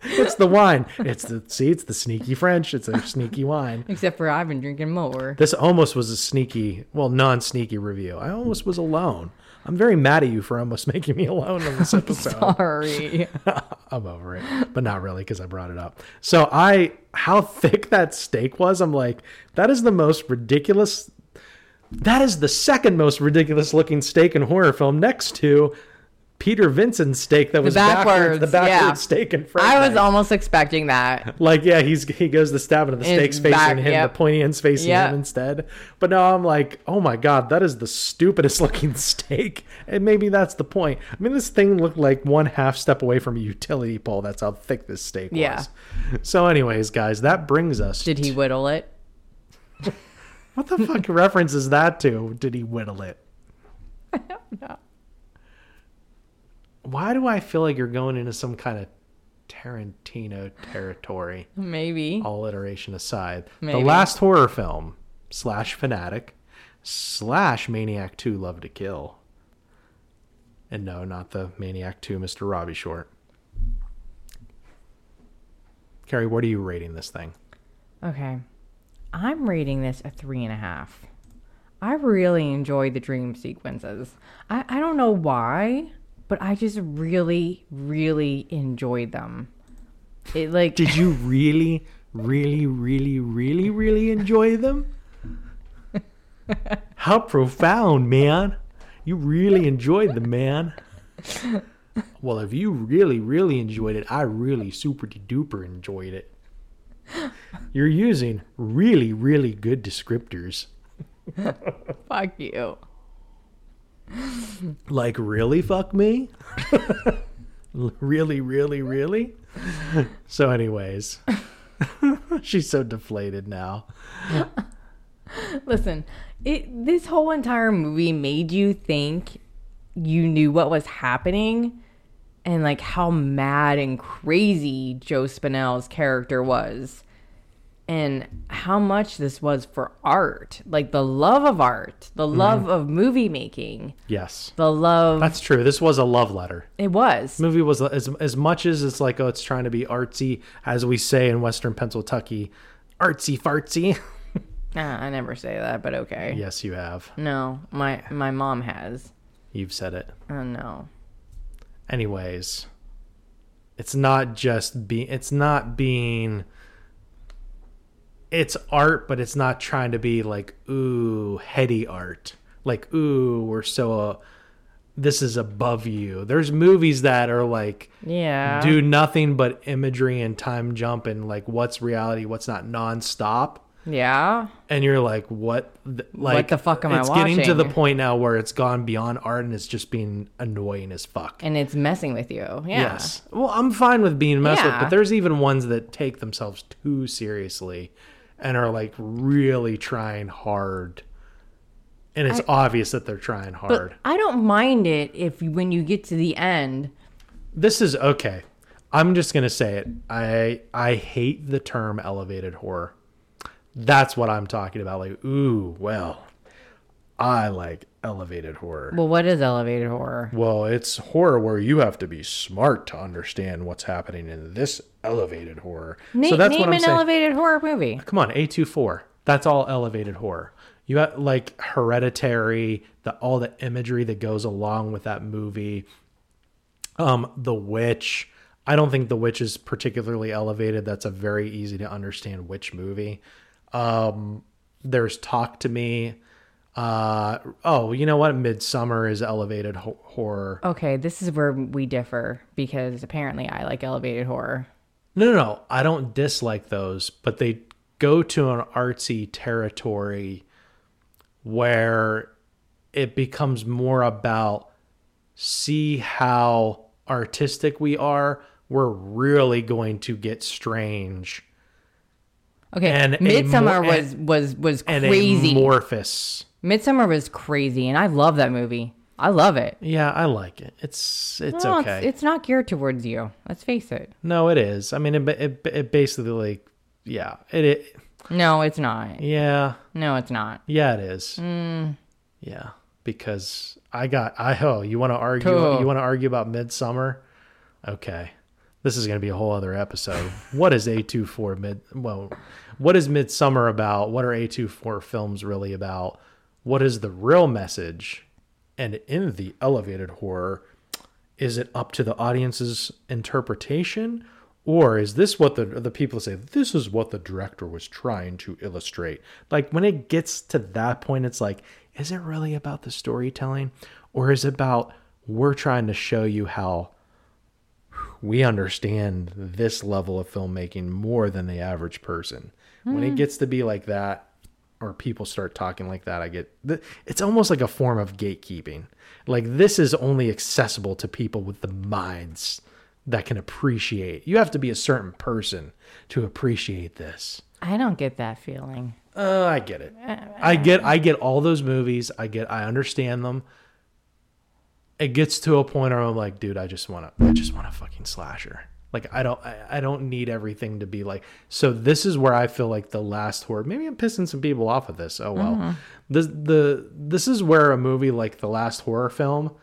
It's the wine. It's the see. It's the sneaky French. It's a sneaky wine. Except for I've been drinking more. This almost was a sneaky, well, non-sneaky review. I almost was alone. I'm very mad at you for almost making me alone in this episode. Sorry. I'm over it, but not really because I brought it up. So I, how thick that stake was, I'm like, that is the most ridiculous. That is the second most ridiculous looking stake in horror film, next to Peter Vincent's stake that was the backwards, the backwards, backward yeah. stake in front. I was almost expecting that. like, yeah, he's he goes the stab and the stake's facing back, him, yep. the pointy end's facing Yep. him instead. But now I'm like, oh my god, that is the stupidest looking stake, and maybe that's the point. I mean, this thing looked like one half step away from a utility pole. That's how thick this stake Yeah. was. So, anyways, guys, that brings us. Did he whittle it? What the fuck reference is that to? Did he whittle it? I don't know. Why do I feel like you're going into some kind of Tarantino territory? Maybe. all iteration aside. The last horror film slash fanatic slash Maniac 2 Love to Kill. And no, not the Maniac 2 Mr. Robbie short. Carrie, what are you rating this thing? Okay. I'm rating this a three and a half. I really enjoy the dream sequences. I, I don't know why, but I just really, really enjoyed them. It like Did you really, really, really, really, really enjoy them? How profound, man. You really enjoyed them, man. Well, if you really, really enjoyed it, I really super duper enjoyed it. You're using really, really good descriptors. fuck you. Like, really fuck me? really, really, really? So, anyways, she's so deflated now. Listen, it this whole entire movie made you think you knew what was happening and like how mad and crazy Joe Spinell's character was and how much this was for art, like the love of art, the mm-hmm. love of movie making, Yes. the love That's true. This was a love letter. it was. movie was as as much as it's like oh it's trying to be artsy as we say in Western Pennsylvania, artsy fartsy. Nah, I never say that, but okay. yes, you have. No, my my mom has. You've said it. Oh no. Anyways, it's not just being. It's not being. It's art, but it's not trying to be like ooh heady art. Like ooh, we're so. Uh, this is above you. There's movies that are like Yeah. do nothing but imagery and time jump and like what's reality, what's not nonstop. Yeah. And you're like, what? Like, the fuck am I It's getting to the point now where it's gone beyond art and it's just being annoying as fuck. And it's messing with you. Yeah. Yes. Well, I'm fine with being messed with, but there's even ones that take themselves too seriously and are like really trying hard. And it's obvious that they're trying hard. But I don't mind it if when you get to the end, this is okay. I'm just gonna say it. I I hate the term elevated horror. That's what I'm talking about. Like, ooh, well, I like elevated horror. well, what is elevated horror? Well, it's horror where you have to be smart to understand what's happening in this elevated horror. Na- so that's name what I'm an saying. elevated horror movie. Come on, A24. That's all elevated horror. You have like Hereditary, the all the imagery that goes along with that movie. Um, The Witch. I don't think The Witch is particularly elevated. That's a very easy to understand witch movie. Um, there's Talk to Me. Uh, oh, you know what? Midsommar is elevated ho- horror. Okay, this is where we differ because apparently I like elevated horror. No, no, no. I don't dislike those, but they go to an artsy territory where it becomes more about see how artistic we are. We're really going to get strange Okay, And Midsommar more- was was was and crazy. amorphous. Midsommar was crazy, and I love that movie. I love it. Yeah, I like it. It's it's Well, okay. It's, it's not geared towards you. Let's face it. no, it is. I mean, it it, it basically like yeah, it, it No, it's not. yeah. No, it's not. Yeah, it is. Mm. Yeah, because I got I oh you want to argue Cool. you want to argue about Midsommar? Okay, this is going to be a whole other episode. what is A 24 mid? Well, what is Midsommar about? What are A 24 films really about? What is the real message? And in the elevated horror, is it up to the audience's interpretation? Or is this what the the people say? This is what the director was trying to illustrate. Like when it gets to that point, it's like, is it really about the storytelling, or is it about we're trying to show you how we understand this level of filmmaking more than the average person? When it hmm. gets to be like that, or people start talking like that, I get it's almost like a form of gatekeeping. Like this is only accessible to people with the minds that can appreciate. You have to be a certain person to appreciate this. I don't get that feeling. Uh, I get it. I get I get all those movies. I get I understand them. It gets to a point where I'm like, dude, I just want to I just want a fucking slasher. Like I don't I, I don't need everything to be like so this is where I feel like the last horror maybe I'm pissing some people off of this. Oh well. This the this is where a movie like the last horror film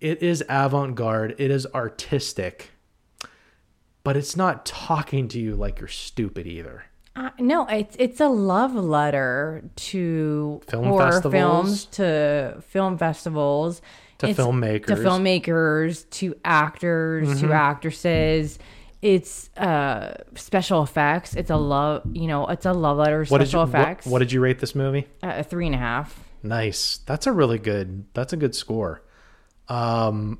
it is avant-garde, it is artistic, but it's not talking to you like you're stupid either. Uh, no, it's it's a love letter to Film horror festivals? films, to film festivals, To It's- filmmakers. to filmmakers, to actors, Mm-hmm. to actresses. It's uh special effects. It's a love, you know, it's a love letter. What did Special you effects. what did you rate this movie? uh, a three and a half. Nice. That's a really good. That's a good score. Um,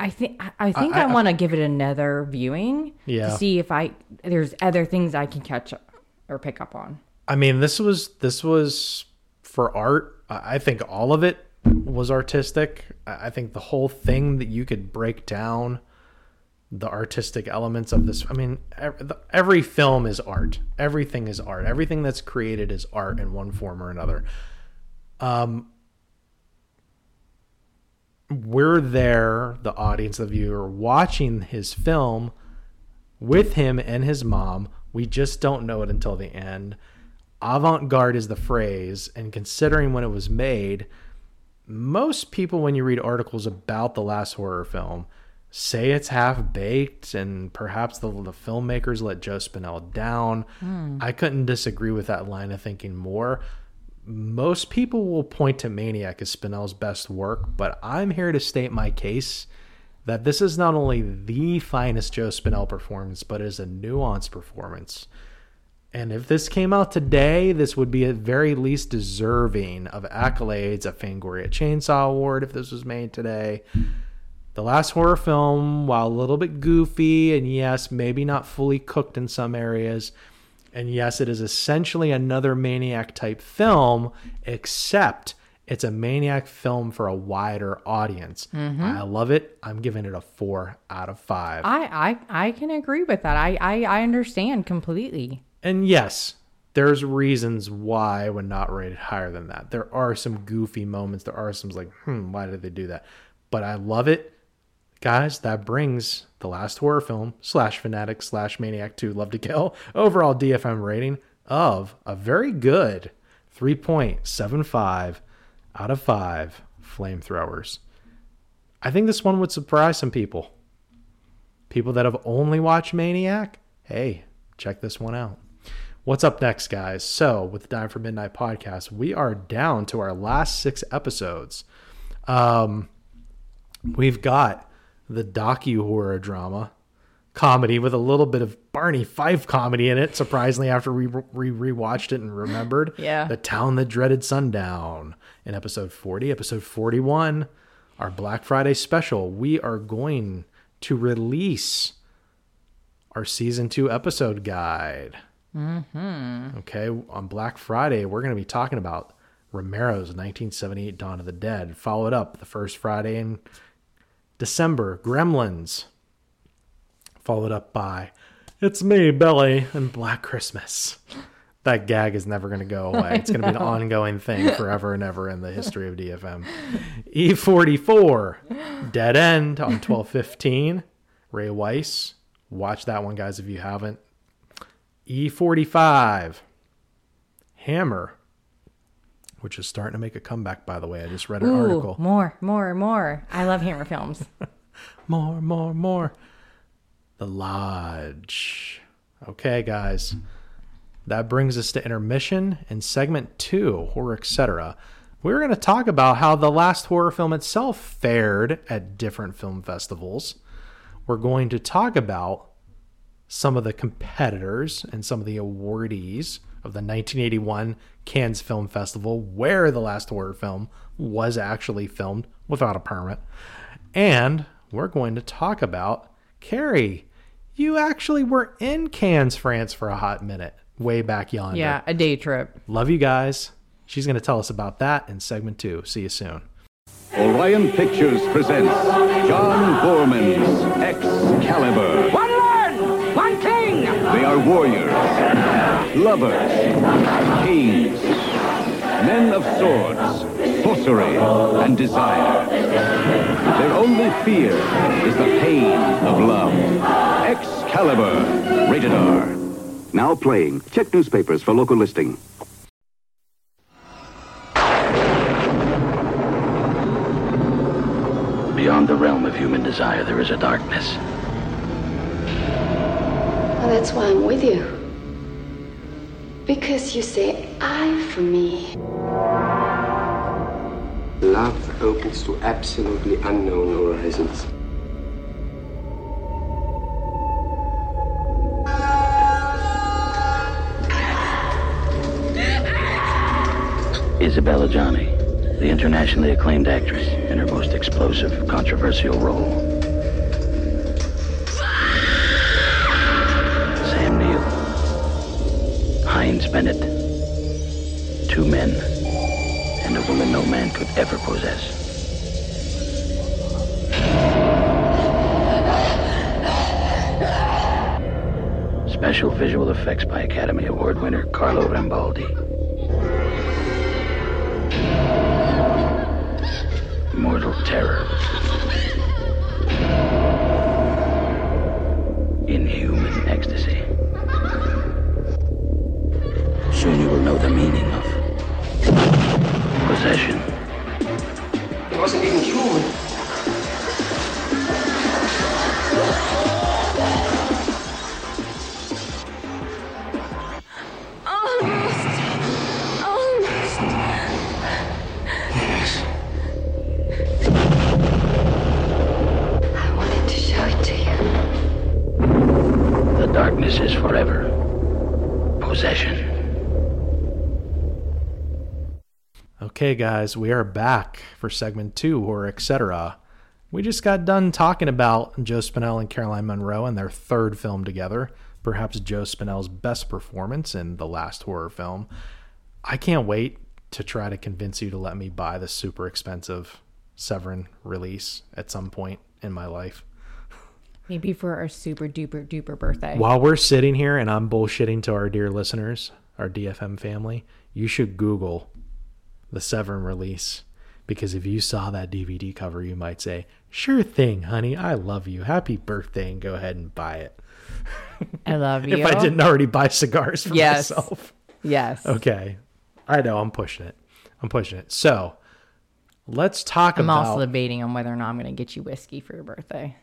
I think I- think I- I, I- want to give it another viewing Yeah. to see if I there's other things I can catch up or pick up on. I mean, this was this was for art. I think all of it was artistic. I think the whole thing that you could break down the artistic elements of this. I mean, every film is art. Everything is art. Everything that's created is art in one form or another. Um, we're there, the audience, the viewer, watching his film with him and his mom. We just don't know it until the end. Avant garde is the phrase, and considering when it was made, most people, when you read articles about the last horror film, say it's half baked and perhaps the, the filmmakers let Joe Spinell down. Hmm. I couldn't disagree with that line of thinking more. Most people will point to Maniac as Spinell's best work, but I'm here to state my case that this is not only the finest Joe Spinell performance, but is a nuanced performance. And if this came out today, this would be at very least deserving of accolades, a Fangoria Chainsaw Award if this was made today. The last horror film, while a little bit goofy and yes, maybe not fully cooked in some areas, and yes, it is essentially another Maniac type film, except it's a Maniac film for a wider audience. Mm-hmm. I love it. I'm giving it a four out of five. I I, I can agree with that. I, I I understand completely. And yes, there's reasons why I would not rate it higher than that. There are some goofy moments. There are some like, hmm, why did they do that? But I love it. Guys, that brings the last horror film slash fanatic slash maniac 2 Love to Kill overall DFM rating of a very good 3.75 out of 5 flamethrowers. I think this one would surprise some people. People that have only watched Maniac, hey, check this one out. What's up next, guys? So, with the Dying for Midnight podcast, we are down to our last six episodes. Um, we've got the docu horror drama comedy with a little bit of Barney Fife comedy in it. Surprisingly, after we re rewatched it and remembered, Yeah. the town that dreaded sundown in episode forty, episode forty-one, our Black Friday special. We are going to release our season two episode guide. Mm-hmm. Okay, on Black Friday, we're going to be talking about Romero's 1978 Dawn of the Dead, followed up the first Friday in December, Gremlins, followed up by It's Me, Billy, and Black Christmas. That gag is never going to go away. It's going to be an ongoing thing forever and ever in the history of DFM. E44, Dead End on 1215. Ray Weiss. Watch that one, guys, if you haven't. E45, Hammer, which is starting to make a comeback, by the way. I just read an Ooh, article. more, more, more. I love Hammer films. More, more, more. The Lodge. Okay, guys. That brings us to intermission and segment two, horror, etc. We're going to talk about how the last horror film itself fared at different film festivals. We're going to talk about some of the competitors and some of the awardees of the 1981 Cannes Film Festival, where the last horror film was actually filmed without a permit. And we're going to talk about Carrie. You actually were in Cannes, France for a hot minute, way back yonder. yeah, a day trip. Love you guys. She's going to tell us about that in segment two. See you soon. Orion Pictures presents John Boorman's Excalibur. One are warriors, lovers, kings, men of swords, sorcery, and desire. Their only fear is the pain of love. Excalibur, rated R. Now playing. Check newspapers for local listing. Beyond the realm of human desire, there is a darkness. Well, that's why I'm with you. Because you say I for me. Love opens to absolutely unknown horizons. Isabelle Adjani, the internationally acclaimed actress in her most explosive, controversial role. Heinz two men, and a woman no man could ever possess. Special visual effects by Academy Award winner Carlo Rambaldi. Mortal terror. Guys, we are back for segment two, or etc. We just got done talking about Joe Spinell and Caroline Munro and their third film together, perhaps Joe Spinell's best performance in the last horror film. I can't wait to try to convince you to let me buy the super expensive Severin release at some point in my life. Maybe for our super duper duper birthday. While we're sitting here and I'm bullshitting to our dear listeners, our DFM family, you should Google the Severin release because if you saw that DVD cover, you might say, Sure thing, honey. I love you. Happy birthday, and go ahead and buy it. I love you. If I didn't already buy cigars for Yes. myself. Yes. Okay. I know, I'm pushing it. I'm pushing it. So let's talk about I'm also debating on whether or not I'm going to get you whiskey for your birthday.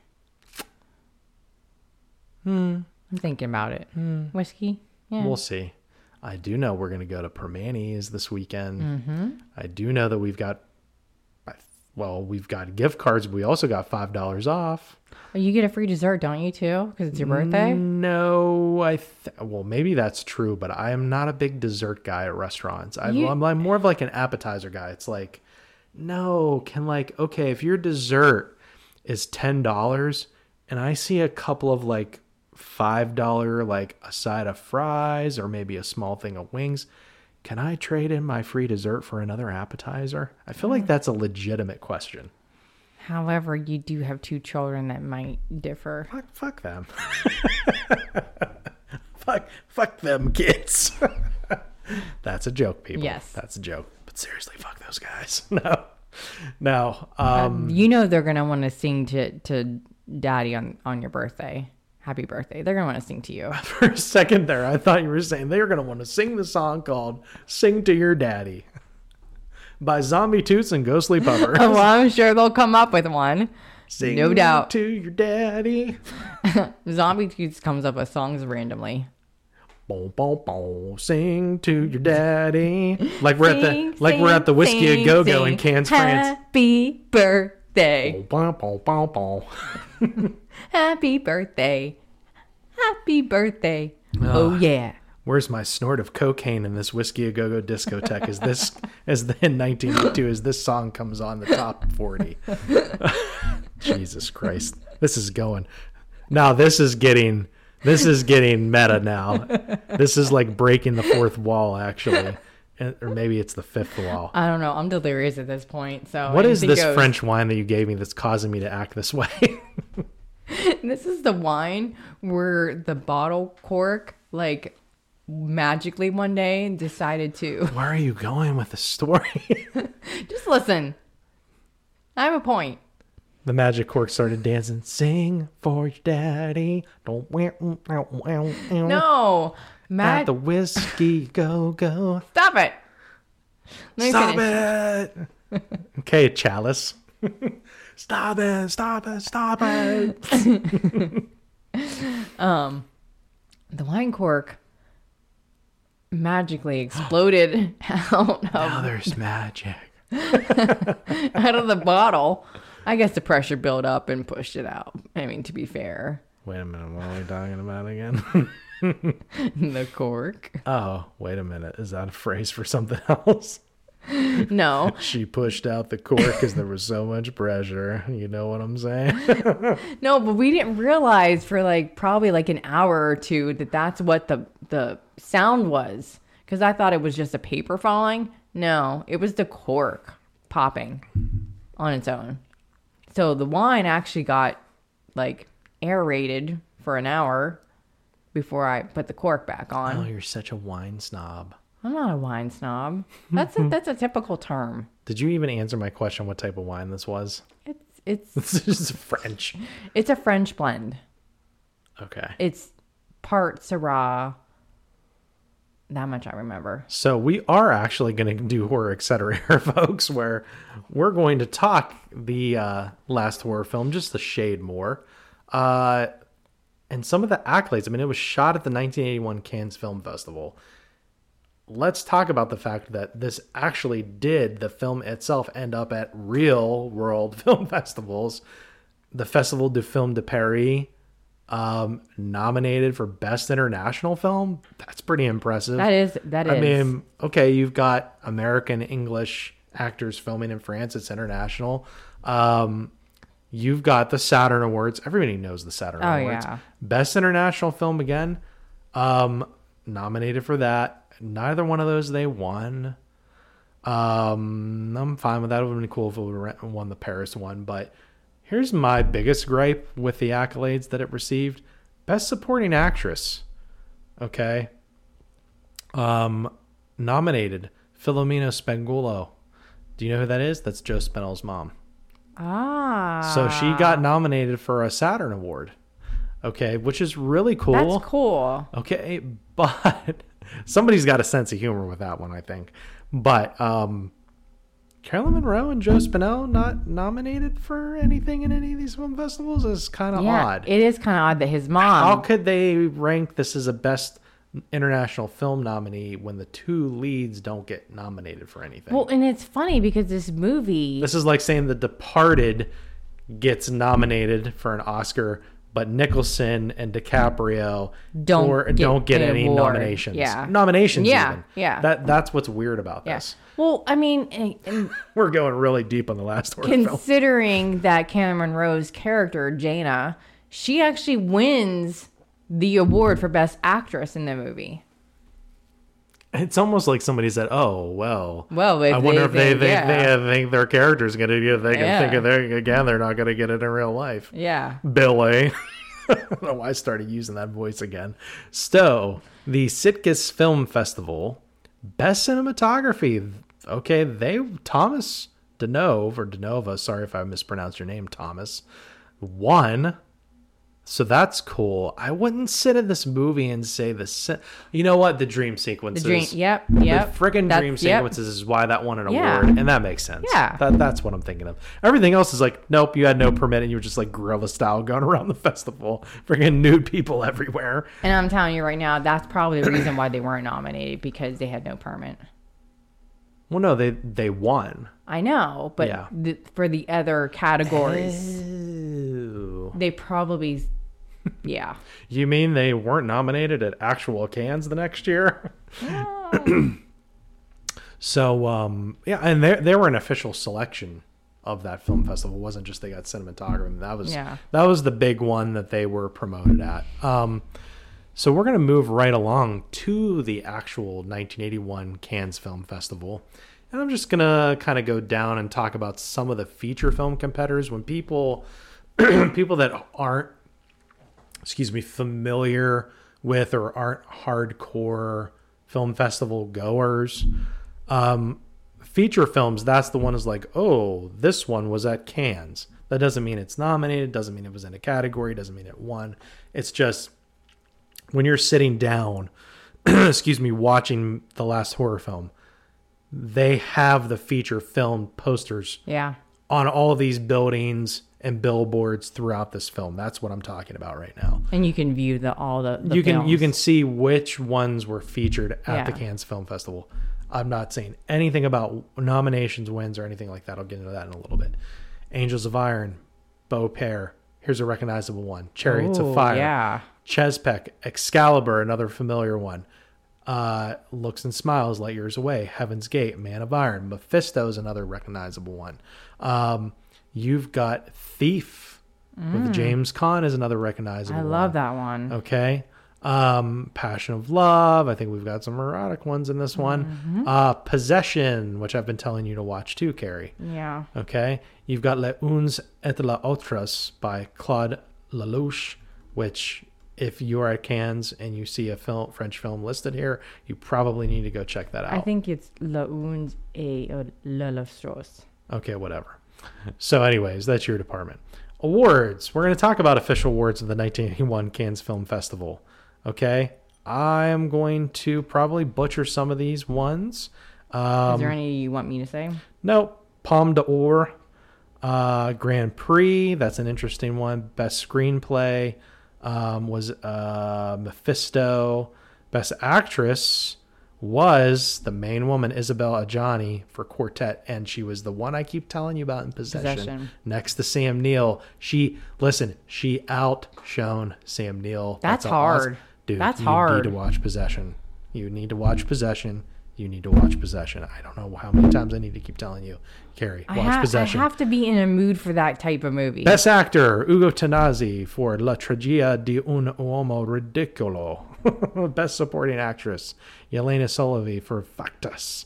Hmm. I'm thinking about it. Hmm. Whiskey? Yeah. We'll see. I do know we're going to go to Permanis this weekend. Mm-hmm. I do know that we've got, well, we've got gift cards. But we also got five dollars off. You get a free dessert, don't you, too? Because it's your birthday? No, I th- well maybe that's true, but I am not a big dessert guy at restaurants. I, You- I'm like more of like an appetizer guy. It's like, no, can like okay, if your dessert is ten dollars and I see a couple of like $5 like a side of fries or maybe a small thing of wings. Can I trade in my free dessert for another appetizer? I feel like that's a legitimate question. However, you do have two children that might differ. Fuck, fuck them. fuck, fuck them kids. That's a joke, people. Yes. That's a joke. But seriously, fuck those guys. No. No. Um, you know they're gonna want to sing to to daddy on on your birthday. Happy birthday. They're gonna want to sing to you. for a second there, I thought you were saying they were going to want to sing the song called Sing to Your Daddy by Zombie Toots and Ghostly Pupper. well, I'm sure they'll come up with one. Sing no doubt. to your daddy. Zombie Toots comes up with songs randomly. Boom, boom, boom. Sing to your daddy. Like we're Sing, at the like we're at the sing, Whiskey a Go Go in sing. Cannes, France. Happy birthday. Boom, boom, boom, boom. Happy birthday. Happy birthday. Oh yeah. Where's my snort of cocaine in this Whiskey a Go Go discotheque? Is this as the in 1982 as this song comes on the top 40? Jesus Christ, this is going. Now this is getting this is getting meta now. This is like breaking the fourth wall actually, or maybe it's the fifth wall. I don't know. I'm delirious at this point. So What is this goes. French wine that you gave me that's causing me to act this way? This is the wine where the bottle cork like magically one day decided to Where are you going with the story? just listen. I have a point. The magic cork started dancing. Sing for your daddy. Don't. No, At Matt, the whiskey go go. stop it. Stop finish. it. okay, chalice. Stop it. Stop it. Stop it. Um, the wine cork magically exploded out now there's magic. out of the bottle. I guess the pressure built up and pushed it out. I mean, to be fair, Wait a minute. What are we talking about again? the cork. oh, wait a minute. Is that a phrase for something else? No, She pushed out the cork because there was so much pressure. You know what I'm saying? No, but we didn't realize for like probably like an hour or two that that's what the the sound was. Because I thought it was just a paper falling. No, it was the cork popping on its own. So the wine actually got like aerated for an hour before I put the cork back on. oh, you're such a wine snob. I'm not a wine snob. That's a, that's a typical term. Did you even answer my question what type of wine this was? It's it's is French. it's a French blend. Okay. It's part Syrah. That much I remember. So we are actually going to do horror etc. here, folks, where we're going to talk the uh, last horror film just a shade more, uh, and some of the accolades. I mean, it was shot at the 1981 Cannes Film Festival. Let's talk about the fact that this actually did the film itself end up at real world film festivals, the Festival du Film de Paris, um, nominated for Best International Film. That's pretty impressive. That is that is. I mean, okay, you've got American English actors filming in France. It's international. Um, you've got the Saturn Awards. Everybody knows the Saturn Oh, Awards. yeah. Best international film again. Um, nominated for that. Neither one of those they won. Um, I'm fine with that. It would have been cool if it would have won the Paris one. But here's my biggest gripe with the accolades that it received: Best Supporting Actress. Okay. Um, nominated Filomena Spagnuolo. Do you know who that is? That's Joe Spinell's mom. ah, So she got nominated for a Saturn Award. Okay, which is really cool. That's cool. Okay, but somebody's got a sense of humor with that one, I think. But um Caroline Munro and Joe Spinell not nominated for anything in any of these film festivals is kind of Yeah, odd. it is kind of odd that his mom. How could they rank this as a best international film nominee when the two leads don't get nominated for anything? well, and it's funny because this movie. This is like saying The Departed gets nominated for an Oscar, but Nicholson and DiCaprio Don't or get don't get an any award. nominations. Yeah. nominations. Yeah, even. yeah. That that's what's weird about yeah. this. Well, I mean, eh, and We're going really deep on the last film. considering that Caroline Munro's character Jana, she actually wins the award for best actress in the movie. It's almost like somebody said, "Oh well." Well, I wonder they if they think- think yeah. they think their character's gonna get. They can Yeah. think of their again. They're not gonna get it in real life. Yeah. Billy. I don't know why I started using that voice again. Stowe, the Sitges Film Festival, best cinematography. Okay, they Thomas Denove or Denova. Sorry if I mispronounced your name, Thomas. Won. So that's cool. I wouldn't sit in this movie and say the. ci- You know what? The dream sequences. The dream. Yep. Yep. The freaking dream yep. sequences is why that won an Yeah. award, and that makes sense. Yeah. that, that's what I'm thinking of. Everything else is like, nope, you had no permit, and you were just like guerrilla style going around the festival, freaking nude people everywhere. And I'm telling you right now, that's probably the reason why they weren't nominated because they had no permit. Well, no, they they won. I know, but Yeah. the, for the other categories, Ooh. they probably, yeah. You mean they weren't nominated at actual cans the next year? so um, yeah, and they they were an official selection of that film festival. It wasn't just they got cinematography. That was Yeah. that was the big one that they were promoted at. Um, so we're gonna move right along to the actual 1981 Cannes Film Festival. And I'm just gonna kind of go down and talk about some of the feature film competitors. When people people that aren't excuse me, familiar with or aren't hardcore film festival goers. Um, feature films, that's the one is like, oh, this one was at Cannes. That doesn't mean it's nominated, doesn't mean it was in a category, doesn't mean it won. It's just when you're sitting down, excuse me, watching the last horror film, they have the feature film posters Yeah. on all these buildings and billboards throughout this film. That's what I'm talking about right now. And you can view the all the, the you can you can see which ones were featured at the Yeah. Cannes Film Festival. I'm not saying anything about nominations, wins, or anything like that. I'll get into that in a little bit. Angels of Iron, Beau Père. Here's a recognizable one. Chariots Ooh, of Fire. yeah. Chespec, Excalibur, another familiar one. Uh, Looks and Smiles, Light Years Away, Heaven's Gate, Man of Iron, Mephisto is another recognizable one. Um, you've got Thief with James Caan is another recognizable. Mm. I one. love that one. Okay. Um, Passion of Love. I think we've got some erotic ones in this one. Mm-hmm. Uh, Possession, which I've been telling you to watch too, Carrie. Yeah. Okay. You've got Les Uns et les Autres by Claude Lelouch, which if you are at Cannes and you see a film French film listed here, you probably need to go check that out. I think it's La Uns et Le Lostros. Okay, whatever. So, anyways, that's your department. Awards. We're going to talk about official awards of the 1981 Cannes Film Festival. Okay. I'm going to probably butcher some of these ones. Um, Is there any you want me to say? Nope. Palme d'Or, uh, Grand Prix. That's an interesting one. Best screenplay um, was uh, Mephisto. Best actress was the main woman, Isabelle Adjani, for Quartet, and she was the one I keep telling you about in Possession. Possession. Next to Sam Neill. She listen. She outshone Sam Neill. That's a hard. awes- Dude, That's you hard. need to watch Possession. You need to watch Possession. You need to watch Possession. I don't know how many times I need to keep telling you, Carrie, I, watch Possession. I have to be in a mood for that type of movie. Best actor, Ugo Tognazzi for La Tragedia di un uomo ridicolo. Best supporting actress, Yelena Solovey for Factus.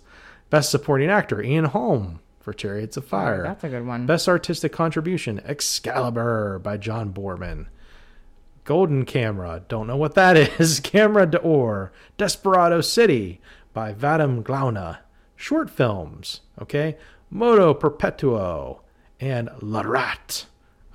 Best supporting actor, Ian Holm for Chariots of Fire. That's a good one. Best artistic contribution, Excalibur by John Boorman. Golden Camera, don't know what that is. Camera d'Or, Desperado City by Vadim Glowna. Short films, okay? Moto Perpetuo and La Rat,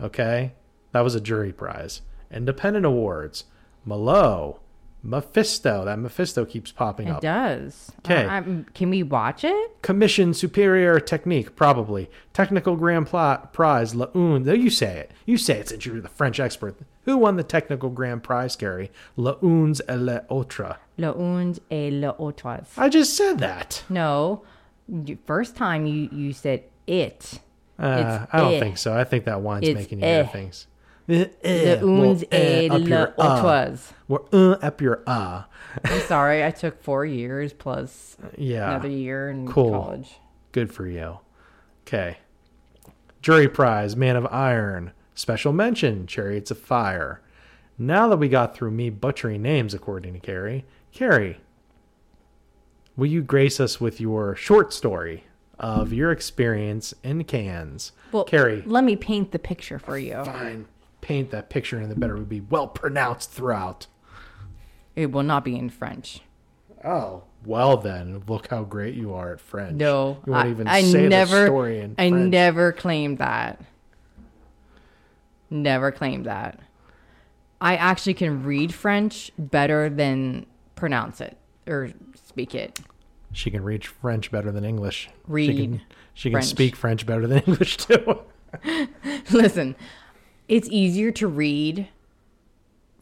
okay? That was a jury prize. Independent awards, Malo, Mephisto. That Mephisto keeps popping it up. does. 'Kay. I- uh, I'm- can we watch it? Commission Superior Technique, probably. Technical Grand Pla- Prize, La Une. You say it. You say it since you're the French expert. Who won the Technical Grand Prize, Carrie? La Uns et les Autres. Le uns et le autres. I just said that. No, you- first time you you said it. Uh, I don't eh. think so. I think that wine's It's making you eh. hear things. Eh, Le uns et le autres. We're uh, up your ah. I'm sorry, I took four years plus Yeah. another year in Cool. college. Good for you. Okay. Jury prize, Man of Iron. Special mention, Chariots of Fire. Now that we got through me butchering names according to Carrie, Carrie, will you grace us with your short story of your experience in cans? Well, Carrie, let me paint the picture for you. fine. Paint that picture and the better would be well pronounced throughout. It will not be in French. Oh. Well then, look how great you are at French. No, you won't I, even I say never, the story in I French. never claimed that. Never claimed that. I actually can read French better than pronounce it or speak it. She can read French better than English. she Read can, she can French. speak French better than English too. Listen, it's easier to read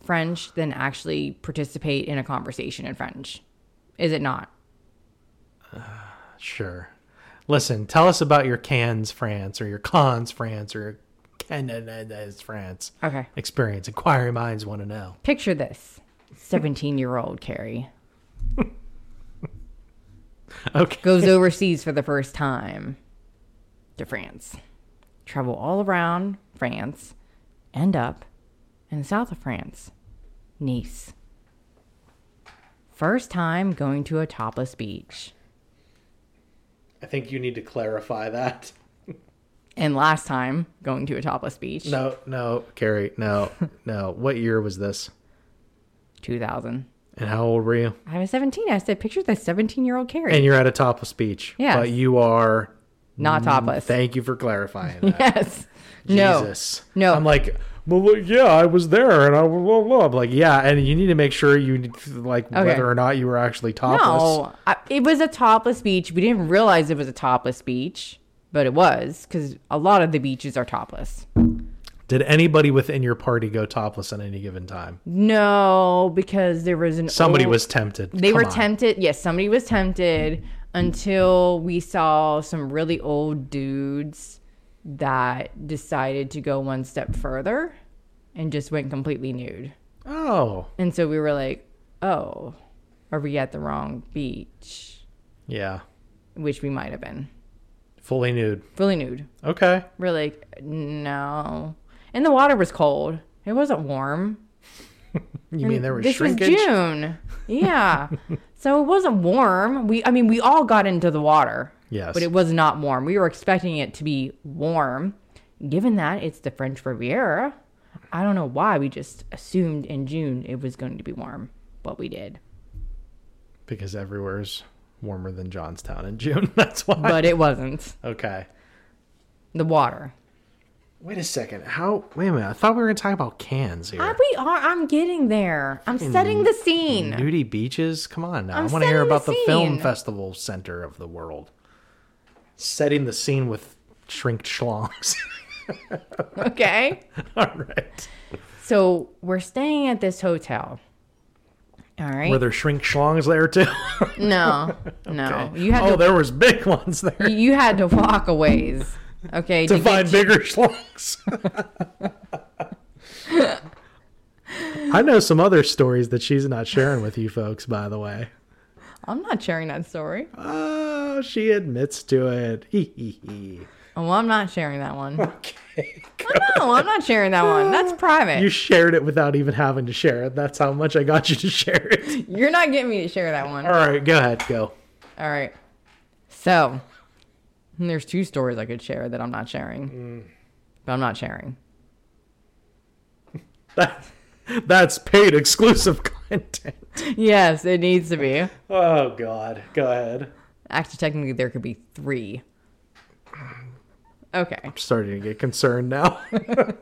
French than actually participate in a conversation in French. Is it not? sure. Listen, tell us about your Cannes France or your Cons France or your Cannes France Okay. experience. Inquiry minds want to know. Picture this 17 year old Carrie Okay. goes overseas for the first time to France. Travel all around France, end up in the south of France, Nice. First time going to a topless beach. I think you need to clarify that. And last time going to a topless beach. No, no, Carrie, no, no. What year was this? 2000. And how old were you? I was 17. I said, picture the 17 year old Carrie. And you're at a topless beach. Yeah. But you are. Not topless. Thank you for clarifying that. yes. Jesus. No. I'm like, well, yeah, I was there, and I blah, blah, blah. I'm like, yeah, and you need to make sure you like Okay. whether or not you were actually topless. No, I, it was a topless beach. We didn't realize it was a topless beach, but it was because a lot of the beaches are topless. Did anybody within your party go topless at any given time? No, because there was an Somebody old- was tempted. They Come were on. tempted. Yes, somebody was tempted until we saw some really old dudes that decided to go one step further and just went completely nude. Oh, And so we were like, "Oh, are we at the wrong beach?" yeah, Which we might have been. fully nude. Fully nude. Okay. We're like, "No." And the water was cold. It wasn't warm. You mean there was this shrinkage? was June. Yeah. so it wasn't warm. We I mean we all got into the water. Yes. But it was not warm. We were expecting it to be warm. Given that it's the French Riviera, I don't know why we just assumed in June it was going to be warm. But we did. because everywhere's warmer than Johnstown in June. That's why. But it wasn't. okay. The water. Wait a second. How? Wait a minute. I thought we were gonna talk about cans here. Ah, we are I'm getting there. I'm setting the scene. Nudie beaches. Come on now. I'm I want to hear setting the about the, film scene. festival center of the world. Setting the scene with shrinked schlongs. Okay. All right. So we're staying at this hotel. All right. Were there shrink schlongs there too? No, no. You had oh, to there was big ones there you had to walk a ways. Okay. to find to- bigger schlongs. I know some other stories that she's not sharing with you folks, by the way. I'm not sharing that story. Oh, she admits to it. Hee hee hee. Oh, well, I'm not sharing that one. Okay. No, I'm not sharing that one. That's private. You shared it without even having to share it. That's how much I got you to share it. You're not getting me to share that one. All right, go ahead, go. All right. So, there's two stories I could share that I'm not sharing. Mm. But I'm not sharing. That, that's paid exclusive content. Yes, it needs to be. Oh God, go ahead. Actually, technically, there could be three. Okay. I'm starting to get concerned now.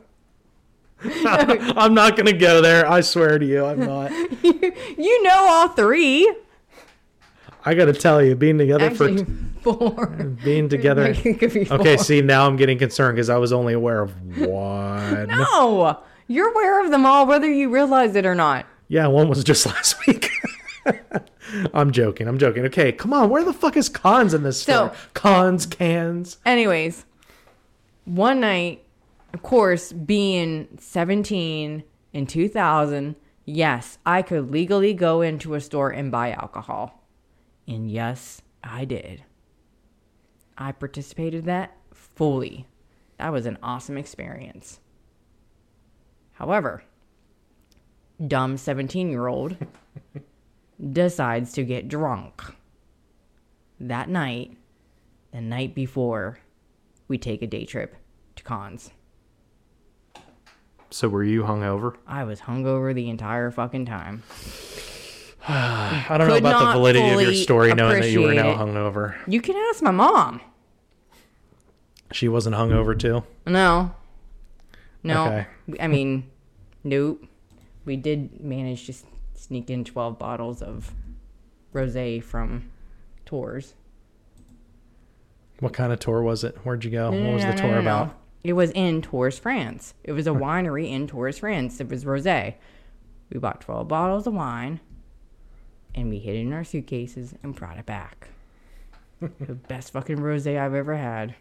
I'm not gonna go there. I swear to you, I'm not. You know all three. I gotta tell you, being together Actually, for four. being together. It could be Okay, see now I'm getting concerned because I was only aware of one. No, you're aware of them all, whether you realize it or not. Yeah, one was just last week. I'm joking. I'm joking. Okay, come on. Where the fuck is cons in this So-? Cons, cans. Anyways, one night, of course, being 17 in 2000, yes, I could legally go into a store and buy alcohol. And yes, I did. I participated in that fully. That was an awesome experience. However, dumb 17 year old decides to get drunk that night, the night before we take a day trip to cons. So were you hungover? I was hungover the entire fucking time. I don't know about the validity of your story, knowing that you were now it. hungover. You can ask my mom. She wasn't hungover too. No. No. Okay. I mean, nope. We did manage to sneak in 12 bottles of rosé from tours. What kind of tour was it? Where'd you go? No, what was no, the no, tour about? It was in Tours, France. It was a winery in Tours, France. It was rosé. We bought 12 bottles of wine and we hid it in our suitcases and brought it back. the best fucking rosé I've ever had.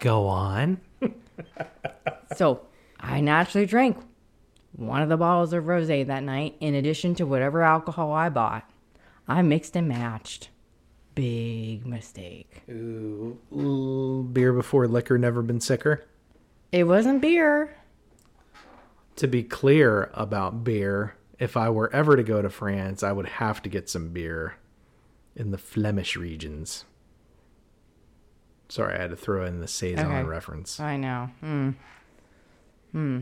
Go on. So I naturally drank one of the bottles of rosé that night in addition to whatever alcohol I bought. I mixed and matched. Big mistake. Ooh, ooh, beer before liquor, never been sicker. It wasn't beer. To be clear about beer, if I were ever to go to France, I would have to get some beer in the Flemish regions. Sorry, I had to throw in the saison Okay. reference. I know. Hmm. Hmm.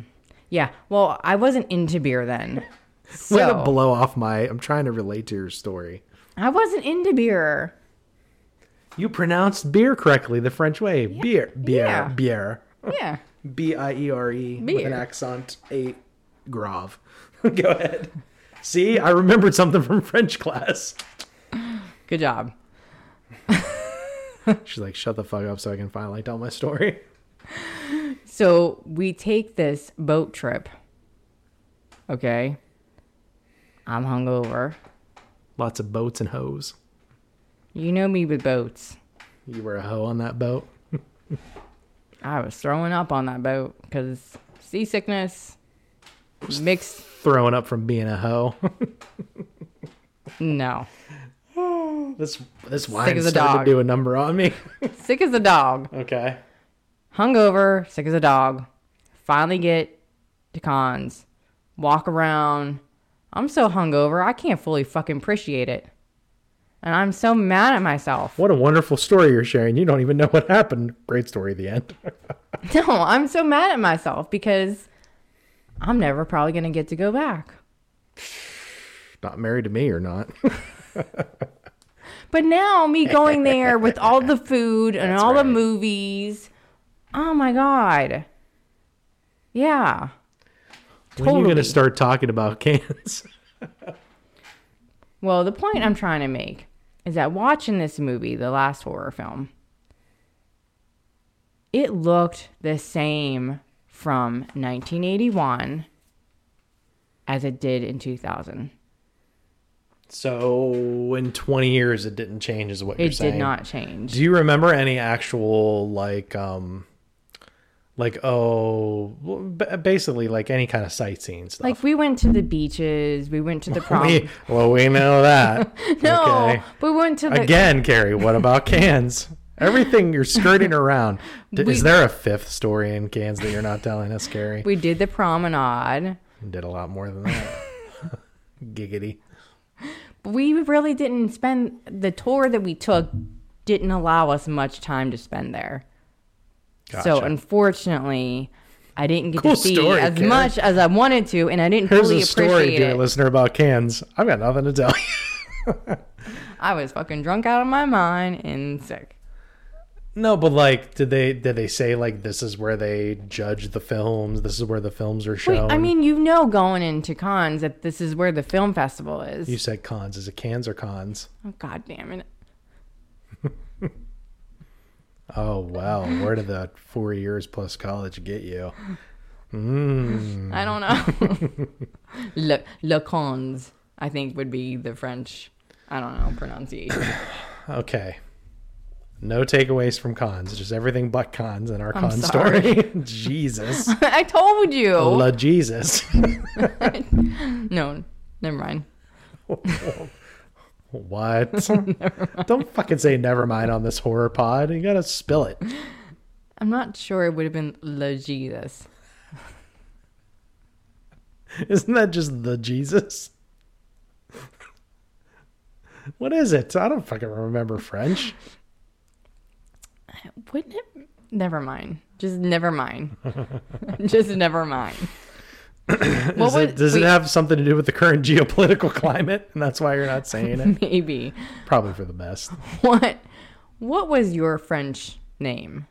Yeah. Well, I wasn't into beer then. Way to blow off my. I'm trying to relate to your story. I wasn't into beer. You pronounced beer correctly the French way. Beer, beer, Yeah. beer. Yeah. B I E R E with an accent a grave. Go ahead. See, I remembered something from French class. Good job. She's like, "Shut the fuck up, so I can finally tell my story." So we take this boat trip. Okay. I'm hungover. Lots of boats and hoes. You know me with boats. You were a hoe on that boat. I was throwing up on that boat because seasickness mixed. Throwing up from being a hoe. No. This this wine as a started dog. to do a number on me. Sick as a dog. okay. hungover, sick as a dog. Finally get to cons, walk around. I'm so hungover, I can't fully fucking appreciate it. And I'm so mad at myself. What a wonderful story you're sharing. You don't even know what happened. Great story at the end. No, I'm so mad at myself because I'm never probably going to get to go back. not married to me or not. But now, me going there with all the food and That's all the movies. Oh my God. Yeah. When are you going to start talking about cans? Well, the point I'm trying to make is that watching this movie, the last horror film, it looked the same from 1981 as it did in 2000. So in 20 years, it didn't change, is what you're It saying. did not change. Do you remember any actual like um like oh basically like any kind of sightseeing stuff? Like we went to the beaches, we went to the prom. we, well, we know that. no, Okay. we went to the Again, Carrie, what about cans? Everything you're skirting around. We- Is there a fifth story in cans that you're not telling us, Carrie? We did the promenade. did a lot more than that. Giggity. We really didn't spend the tour that we took didn't allow us much time to spend there. So unfortunately, I didn't get Cool to see story, as Karen. much as I wanted to, and I didn't Here's fully a story, dear it. listener, about cans. I've got nothing to tell you. I was fucking drunk out of my mind and sick. No, but like, did they did they say like this is where they judge the films? This is where the films are shown. Wait. I mean, you know, going into cons that this is where the film festival is. you said cons. Is it cans or cons? oh, God damn it! Oh well, where did the four years plus college get you? Mm. I don't know. le, le cons, I think, would be the French. I don't know pronunciation. Okay. No takeaways from cons, just everything but cons in our I'm con sorry. story. Jesus. I told you. La Jesus. no, never mind. what? Don't fucking say never mind on this horror pod. You gotta spill it. I'm not sure it would have been Le Jesus. Isn't that just the Jesus? what is it? I don't fucking remember French. Wouldn't it? Never mind. Just never mind. Just never mind. What Is was- it, does wait, it have something to do with the current geopolitical climate? And that's why you're not saying it? Maybe. Probably for the best. What? What was your French name?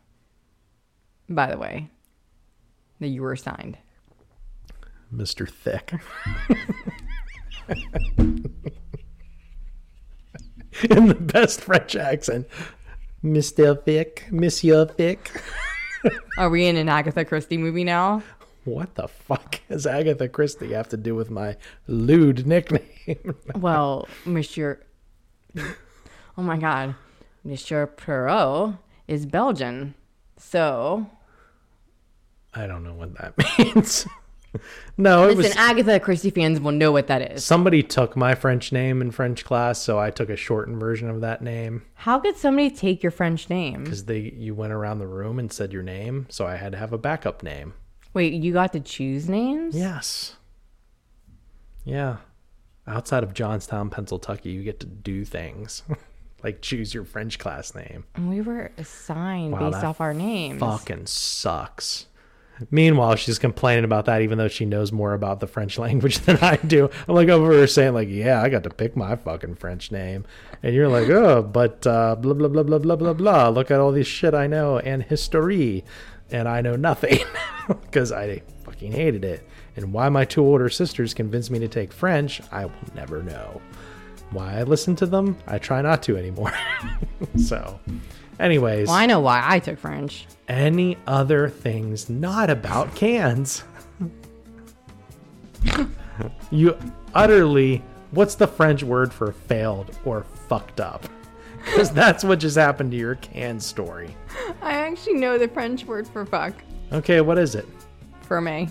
By the way, that you were assigned. Mr. Thick. In the best French accent. Mr. Thick, Monsieur Thick. Are we in an Agatha Christie movie now? What the fuck has Agatha Christie have to do with my lewd nickname? Well, Monsieur. Oh my God, Monsieur Poirot is Belgian, so I don't know what that means. No, it listen. was Agatha Christie fans will know what that is. somebody took my French name in French class, so I took a shortened version of that name How could somebody take your French name? because they you went around the room and said your name, so I had to have a backup name. Wait, you got to choose names? Yes. Yeah. Outside of Johnstown, Pennsylvania, you get to do things like choose your French class name. And we were assigned Wow, based that off our names. Fucking sucks. Meanwhile, she's complaining about that, even though she knows more about the French language than I do. I'm like over her saying, like, "Yeah, I got to pick my fucking French name," and you're like, "Oh, but uh, blah blah blah blah blah blah blah. Look at all this shit I know and history, and I know nothing because I fucking hated it. And why my two older sisters convinced me to take French, I will never know. Why I listen to them, I try not to anymore. so, anyways, Well, I know why I took French. any other things not about cans. you utterly, what's the French word for failed or fucked up? Because that's what just happened to your can story. I actually know the French word for fuck. Okay, what is it? For me.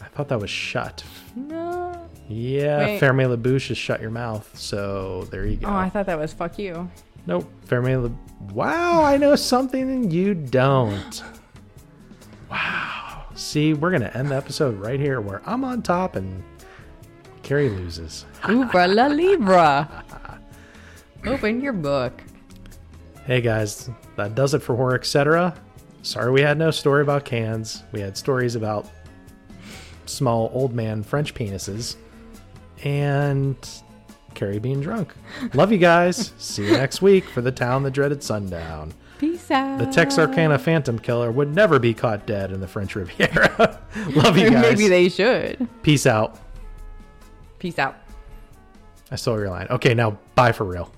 I thought that was shut. No. Yeah, Wait. Ferme La Bouche is shut your mouth. So there you go. Oh, I thought that was fuck you. Nope. Ferme La. Wow, I know something and you don't. Wow. See, we're gonna end the episode right here where I'm on top and Carrie loses. Ubra la Libra. Open your book. Hey guys, that does it for horror, etc. Sorry we had no story about cans. We had stories about small old man French penises and Carrie being drunk. Love you guys. See you next week for the town that dreaded sundown. Peace out. The Texarkana Phantom Killer would never be caught dead in the French Riviera. Love you guys. maybe they should. Peace out. Peace out. I stole your line. Okay, now bye for real.